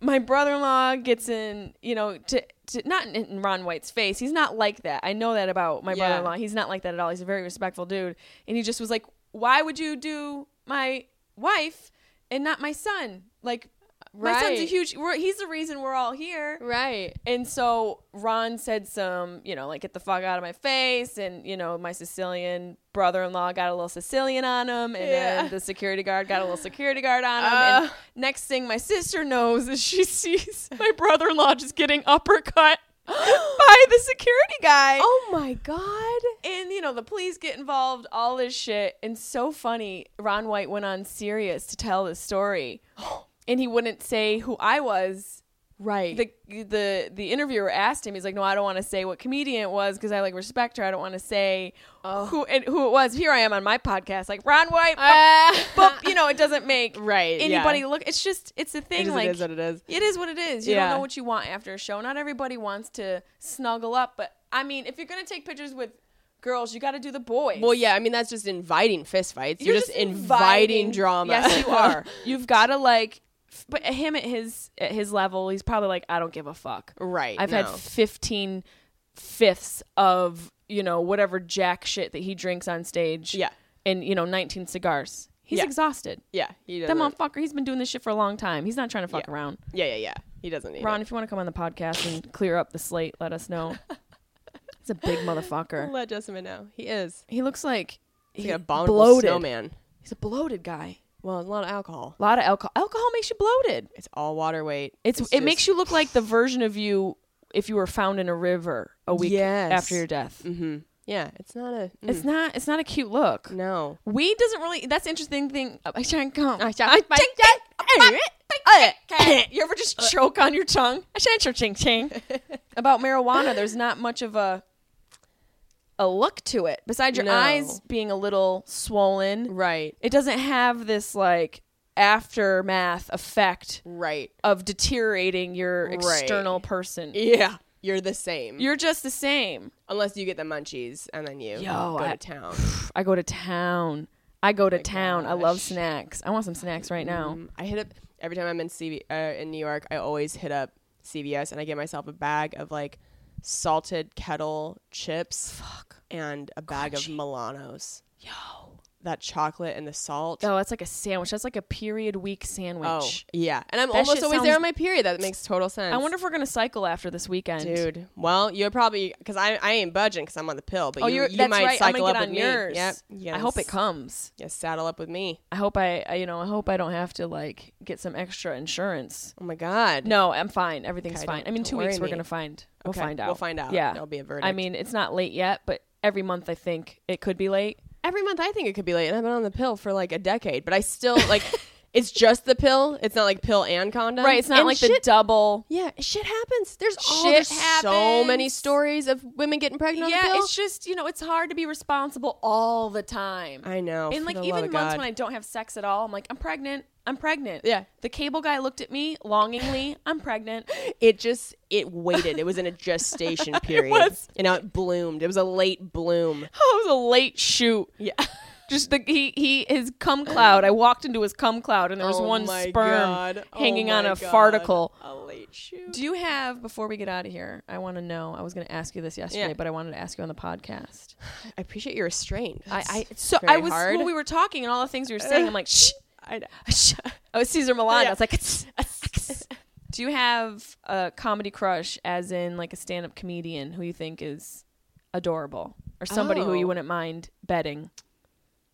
my brother-in-law gets in, you know, to, to not in, in Ron White's face. He's not like that. I know that about my Yeah. brother-in-law. He's not like that at all. He's a very respectful dude. And he just was like, "Why would you do my wife and not my son? Like, my son's a huge. He's the reason we're all here." Right. And so Ron said some, you know, like get the fuck out of my face, and you know, my Sicilian brother-in-law got a little Sicilian on him, and Yeah. then the security guard got a little security guard on him. Uh. and next thing my sister knows is she sees my brother-in-law just getting uppercut by the security guy. Oh my god. And you know the police get involved, all this shit, and so funny. Ron White went on Sirius to tell the story, and he wouldn't say who I was right. the the the interviewer asked him. He's like, "No, I don't want to say what comedian it was because I like respect her. I don't want to say who and who it was." Here I am on my podcast, like Ron White, Ah. but you know, it doesn't make Right, anybody yeah. look. It's just it's a thing. is- like it is what it is. It is what it is. You Yeah. don't know what you want after a show. Not everybody wants to snuggle up, but I mean, if you're gonna take pictures with girls, you got to do the boys. Well, yeah, I mean that's just inviting fistfights. You're, just, inviting, drama. Yes, you are. You've got to like, but him at his at his level, he's probably like, I don't give a fuck. right. I've had 15 fifths of you know whatever jack shit that he drinks on stage. Yeah. and you know 19 cigars. He's Yeah. exhausted. Yeah, he That doesn't. motherfucker, he's been doing this shit for a long time. He's not trying to fuck Yeah. around. yeah, yeah, yeah. He doesn't need Ron, it. if you want to come on the podcast and clear up the slate, let us know. He's a big motherfucker. Let Jessimae know. He is. He looks like He's he- like a bloated. snowman. He's a bloated guy. Well, a lot of alcohol. A lot of alcohol. Alcohol makes you bloated. It's all water weight. It's, it makes you look like the version of you if you were found in a river a week Yes. after your death. Mm-hmm. Yeah, it's not a. mm, It's not. It's not a cute look. no. Weed doesn't really. That's the interesting thing. I shan't come. I shan't. You ever just choke on your tongue? I shan't ching ching. About marijuana, there's not much of a a look to it. Besides your No. eyes being a little swollen, Right. it doesn't have this like aftermath effect Right. of deteriorating your Right. external person. Yeah. You're the same. You're just the same. Unless you get the munchies and then you Yo, go I- to town. I go to town. I go to town. I love gosh. snacks. I want some snacks right now. Um, I hit up every time I'm in CV uh, in New York. I always hit up CVS and I get myself a bag of like salted kettle chips. Fuck. And a bag Crunchy. of Milanos. Yo. That chocolate and the salt. Oh, that's like a sandwich. That's like a period week sandwich. Oh, yeah. And I'm That almost always sounds- there on my period. That makes total sense. I wonder if we're gonna cycle after this weekend, Dude, well, you're probably because I I ain't budging because I'm on the pill, but Oh, you, you might right. Cycle get up on with yours. me. Yep. You I hope it comes. Yeah, saddle up with me. I hope I, I, you know, I hope I don't have to like get some extra insurance. Oh my god. No, I'm fine. Everything's Okay, fine. I mean, two weeks worry we're gonna find. We'll Okay, find out. we'll find out. Yeah, There'll be a verdict. I mean, it's not late yet, but every month I think it could be late. Every month I think it could be late, and I've been on the pill for like a decade, but I still like. it's just the pill. It's not like pill and condom. right. It's not And like the double. Yeah, shit happens. There's all Shit there's so many stories of women getting pregnant on Yeah, it's just you know, it's hard to be responsible all the time. I know. And like even months God. when I don't have sex at all, I'm like, I'm pregnant. I'm pregnant. Yeah. The cable guy looked at me longingly. I'm pregnant. it just it waited. It was in a gestation period, was. and now it bloomed. It was a late bloom. Oh, it was a late shoot. Yeah. Just the he he his cum cloud. I walked into his cum cloud and there was Oh one sperm God. Oh hanging on a God. farticle. A late shoot. Do you have before we get out of here? I want to know. I was going to ask you this yesterday, Yeah. but I wanted to ask you on the podcast. I appreciate your restraint. I, I so I was hard. when we were talking and all the things we were saying. I'm like, shh. I was oh, Cesar Millan. Oh, yeah. I was like, do you have a comedy crush, as in like a stand-up comedian who you think is adorable, or somebody who you Oh. wouldn't mind betting?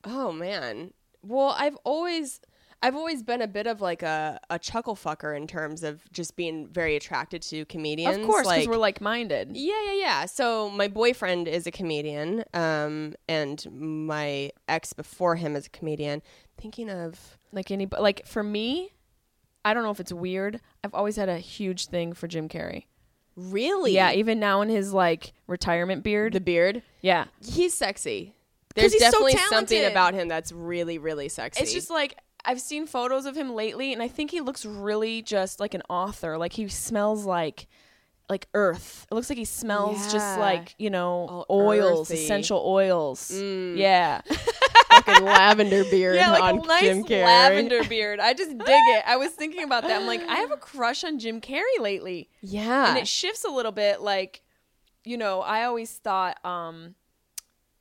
Oh man. Well, I've always I've always been a bit of like a, a chuckle fucker in terms of just being very attracted to comedians. Of course, because like, we're like-minded. Yeah, yeah, yeah. So my boyfriend is a comedian, um, and my ex before him is a comedian. Thinking of Like any, like for me, I don't know if it's weird. I've always had a huge thing for Jim Carrey. really, Yeah, even now in his like retirement beard. the beard. yeah, He's sexy. There's he's so definitely something about him that's really, really sexy. it's just like I've seen photos of him lately, and I think he looks really just like an author. Like he smells like like earth. It looks like he smells just like you know All oils, earthy. essential oils. Mm. Yeah, fucking lavender beard yeah, like on a nice Jim Carrey. lavender beard. I just dig it. I was thinking about that. I'm like, I have a crush on Jim Carrey lately. Yeah, and it shifts a little bit like you know i always thought um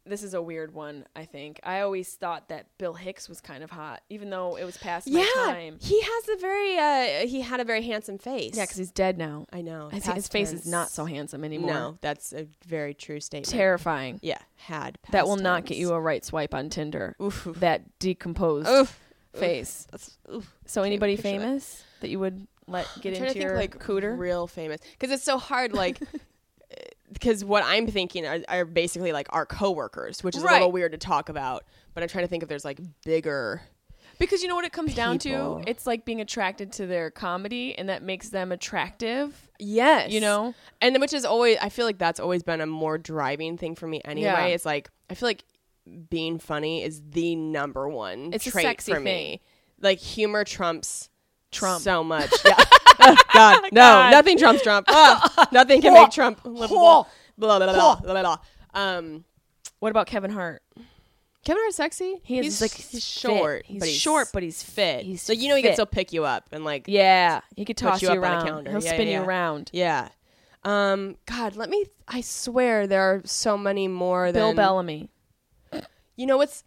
this is a weird one i think i always thought that bill hicks was kind of hot even though it was past my yeah, time he has a very uh, he had a very handsome face. yeah because he's dead now I know. His face is not so handsome anymore No, that's a very true statement. terrifying Yeah, had that will not get you a right swipe on tinder Oof. that decomposed Oof. face That's, oof. so anybody picture that. famous that you would let get I'm into to think your like cooter real famous because it's so hard. Like, because what I'm thinking are, are basically like our coworkers, which is a little weird to talk about. But I'm trying to think if there's like bigger. Because you know what it comes down to? It's like being attracted to their comedy, and that makes them attractive. Yes. You know? And which is always I feel like that's always been a more driving thing for me anyway. Yeah. It's like I feel like being funny is the number one It's a sexy for me. Like humor trumps Trump. so much. Yeah. Oh, God, no, God. nothing trumps Trump. Oh, nothing can make Trump livable. Blah, blah, blah, blah, blah. Um, What about Kevin Hart? Kevin Hart's sexy. He is he's like he's short. He's but he's short, but he's fit. he's so you know he can fit. still pick you up and like Yeah, he could toss you you, on around. counter. He'll Yeah, spin yeah, you yeah. around. Yeah. Um, God, let me. I swear there are so many more Bill than Bellamy. You know what's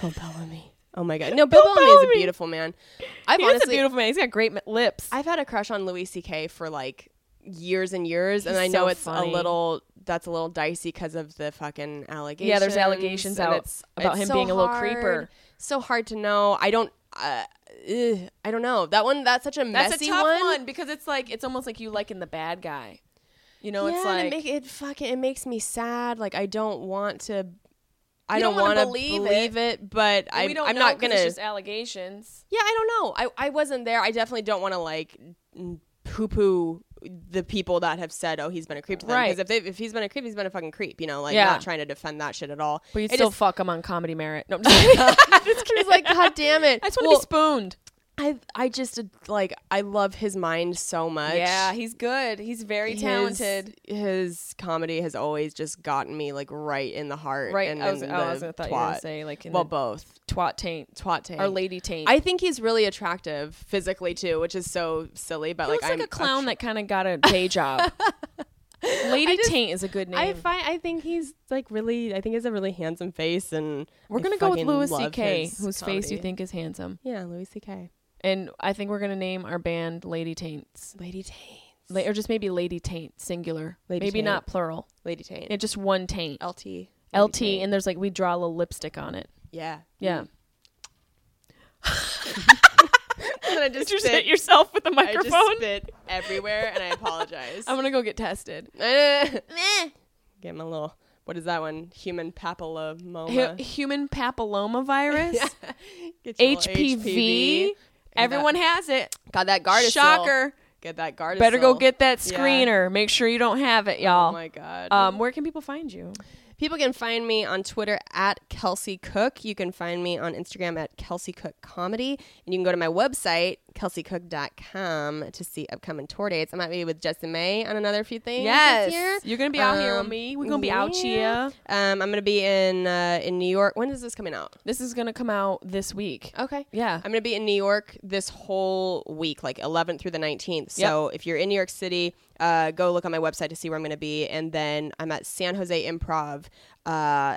Bill Bellamy? Oh my God, no, Bill, Bill Bellamy is a beautiful man. I've He is a beautiful man. He's got great lips. I've had a crush on Louis C.K. for like years and years, and He's I know so it's funny. a little that's a little dicey because of the fucking allegations. Yeah, there's allegations and out it's, about it's him so being a little hard- creeper. So hard to know. I don't. Uh, ugh, I don't know that one. That's such a That's messy a tough one. one. because it's like it's almost like you liking the bad guy. You know, yeah, it's like it, make, it fucking it makes me sad. Like I don't want to. I don't, don't want to believe believe, it. it. but I'm, don't I'm know not gonna. It's just allegations. yeah, I don't know. I I wasn't there. I definitely don't want to like poo poo the people that have said, "Oh, he's been a creep to them." Right. Because if if he's been a creep, he's been a fucking creep. You know, like Yeah. not trying to defend that shit at all. But you still just- fuck him on comedy merit. No, I'm just kidding. it's like, God damn it! I just want to Well, be spooned. I I just like I love his mind so much. Yeah, he's good. He's very talented. His, comedy has always just gotten me like right in the heart. Right. And I was, in oh, I was gonna thought you were gonna say like in well, the both twat taint, twat taint or lady taint. I think he's really attractive physically too, which is so silly. But he like looks like I'm a clown attr- that kind of got a day job. lady just- taint is a good name. I find I think he's like really. I think he has a really handsome face, and we're I gonna go with Louis C.K., his whose face you think is handsome, Yeah, Louis C.K. and I think we're gonna name our band Lady Taints, Lady Taint. La- or just maybe Lady Taint singular, Lady maybe Taint. not plural. Lady Taint. It just one taint. LT. Lady LT, Taint. and there's like we draw a little lipstick on it. yeah, Yeah. Mm. And then I just Did you spit, hit yourself with the I just spit everywhere, and I apologize. I'm gonna go get tested. Get my little. What is that one? Human papilloma. Hu- human papilloma virus, Get your little HPV. Everyone has it. got that Gardasil. Shocker. Get that Gardasil. Better go get that Yeah. screener. Make sure you don't have it, y'all. Oh my god. um, where can people find you? People can find me on Twitter at Kelsey Cook. You can find me on Instagram at Kelsey Cook Comedy. And you can go to my website, kelseycook.com, to see upcoming tour dates. I might be with Jessimae on another few things year. you're gonna be out here with Um, me. We're gonna be out here. Um, I'm going to be in uh, in New York. When is this coming out? This is gonna come out this week. Okay. Yeah. I'm going to be in New York this whole week, like 11th through the 19th. So if you're in New York City, uh, go look on my website to see where I'm going to be. And then I'm at San Jose Improv. Uh,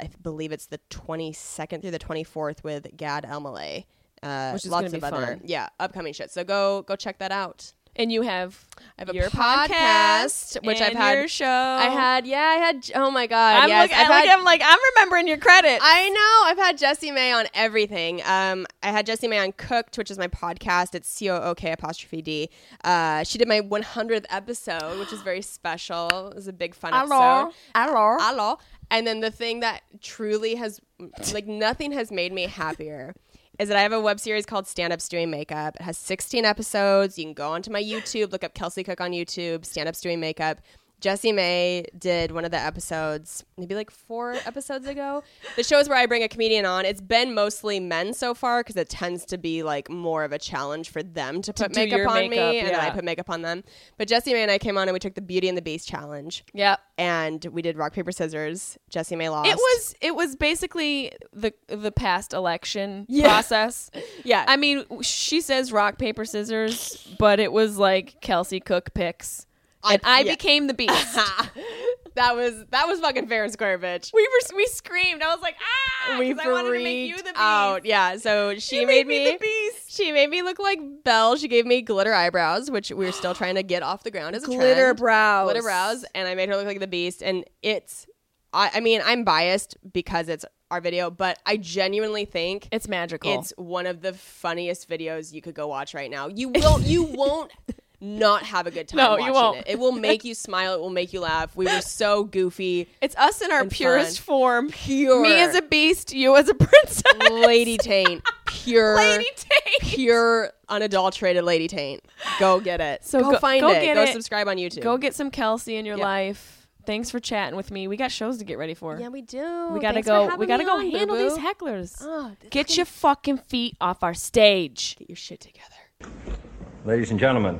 I believe it's the 22nd through the 24th with Gad Elmaleh. Uh, Which is lots of be other fun. yeah upcoming shit. So go go check that out. And you have I have a your podcast, which I've had. your show. I had yeah I had oh my god I'm yes. I've I look had- at him like I'm remembering your credit. I know. I've had Jessimae on everything. Um, I had Jessimae on Cook'd, which is my podcast. It's C O O K apostrophe D. Uh, she did my 100th episode, which is very special. It was a big fun episode. Hello. Hello. And then the thing that truly has, like, nothing has made me happier is that I have a web series called Stand Ups Doing Makeup. It has 16 episodes. You can go onto my YouTube, look up Kelsey Cook on YouTube, Stand Ups Doing Makeup. Jessimae did one of the episodes, maybe like four episodes ago. The shows where I bring a comedian on, it's been mostly men so far because it tends to be like more of a challenge for them to put do makeup on makeup, me, and then I put makeup on them. But Jessimae and I came on and we took the Beauty and the Beast challenge Yep. and we did rock paper scissors. Jessimae lost. It was it was basically the the past election Yeah. process. yeah. I mean, she says rock paper scissors, but it was like Kelsey Cook picks, and I yeah. became the beast. that was that was fucking fair and square, bitch. we were we screamed. I was like, ah! We 'cause I wanted to make you the beast. out. Yeah. So she made, made me me the beast. She made me look like Belle. She gave me glitter eyebrows, which we are still trying to get off the ground as a Glitter trend. brows. Glitter brows, and I made her look like the beast. And it's, I, I mean, I'm biased because it's our video, but I genuinely think It's magical. It's one of the funniest videos you could go watch right now. You won't you won't not have a good time No, watching you won't. it. It will make you smile, it will make you laugh. We were so goofy. It's us in our purest fun. form. Pure Me as a beast, you as a princess. Lady Taint. pure Lady taint. pure unadulterated lady taint. Go get it. So go, go- find go it. get go it. subscribe on YouTube. Go get some Kelsey in your Yep. life. Thanks for chatting with me. We got shows to get ready for. yeah, we do. we gotta Thanks go. having We gotta go on, handle boo-boo. these hecklers. Oh, this Get is your fucking feet off our stage. Get your shit together. Ladies and gentlemen,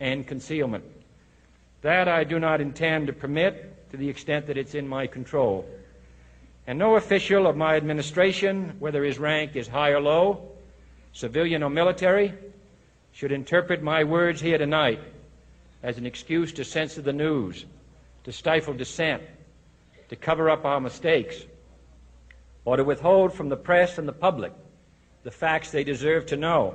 and concealment. That I do not intend to permit to the extent that it's in my control. And no official of my administration, whether his rank is high or low, civilian or military, should interpret my words here tonight as an excuse to censor the news, to stifle dissent, to cover up our mistakes, or to withhold from the press and the public the facts they deserve to know.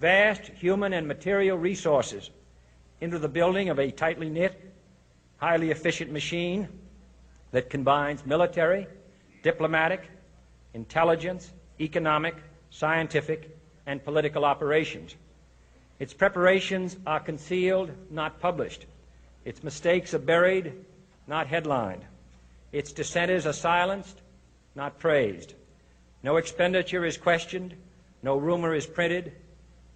vast human and material resources into the building of a tightly knit, highly efficient machine that combines military, diplomatic, intelligence, economic, scientific, and political operations. Its preparations are concealed, not published. Its mistakes are buried, not headlined. Its dissenters are silenced, not praised. No expenditure is questioned, no rumor is printed,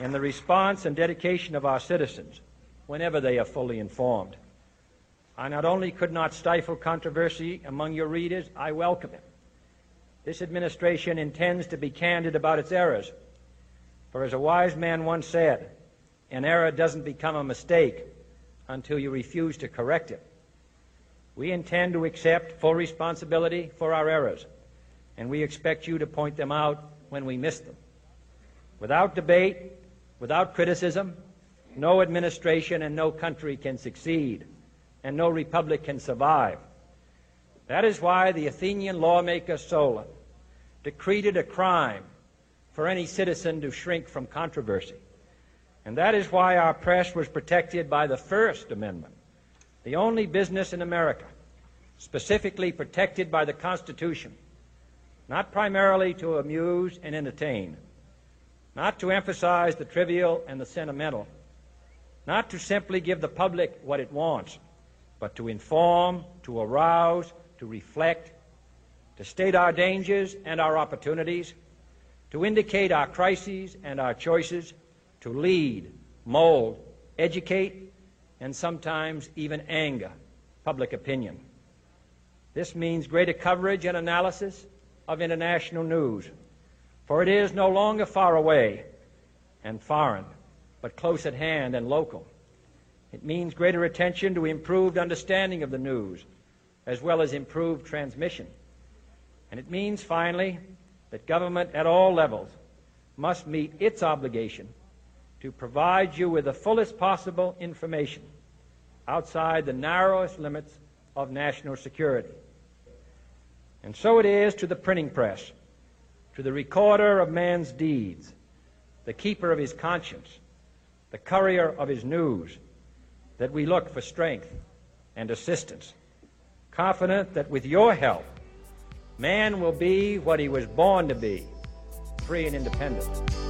in the response and dedication of our citizens whenever they are fully informed. I not only could not stifle controversy among your readers, I welcome it. This administration intends to be candid about its errors. For as a wise man once said, an error doesn't become a mistake until you refuse to correct it. We intend to accept full responsibility for our errors, and we expect you to point them out when we miss them. Without debate, without criticism, no administration and no country can succeed, and no republic can survive. That is why the Athenian lawmaker Solon decreed it a crime for any citizen to shrink from controversy. And that is why our press was protected by the First Amendment, the only business in America specifically protected by the Constitution, not primarily to amuse and entertain, not to emphasize the trivial and the sentimental, not to simply give the public what it wants, but to inform, to arouse, to reflect, to state our dangers and our opportunities, to indicate our crises and our choices, to lead, mold, educate, and sometimes even anger public opinion. This means greater coverage and analysis of international news, for it is no longer far away and foreign, but close at hand and local. It means greater attention to improved understanding of the news, as well as improved transmission. And it means, finally, that government at all levels must meet its obligation to provide you with the fullest possible information outside the narrowest limits of national security. And so it is to the printing press, to the recorder of man's deeds, the keeper of his conscience, the courier of his news, that we look for strength and assistance, confident that with your help, man will be what he was born to be free and independent.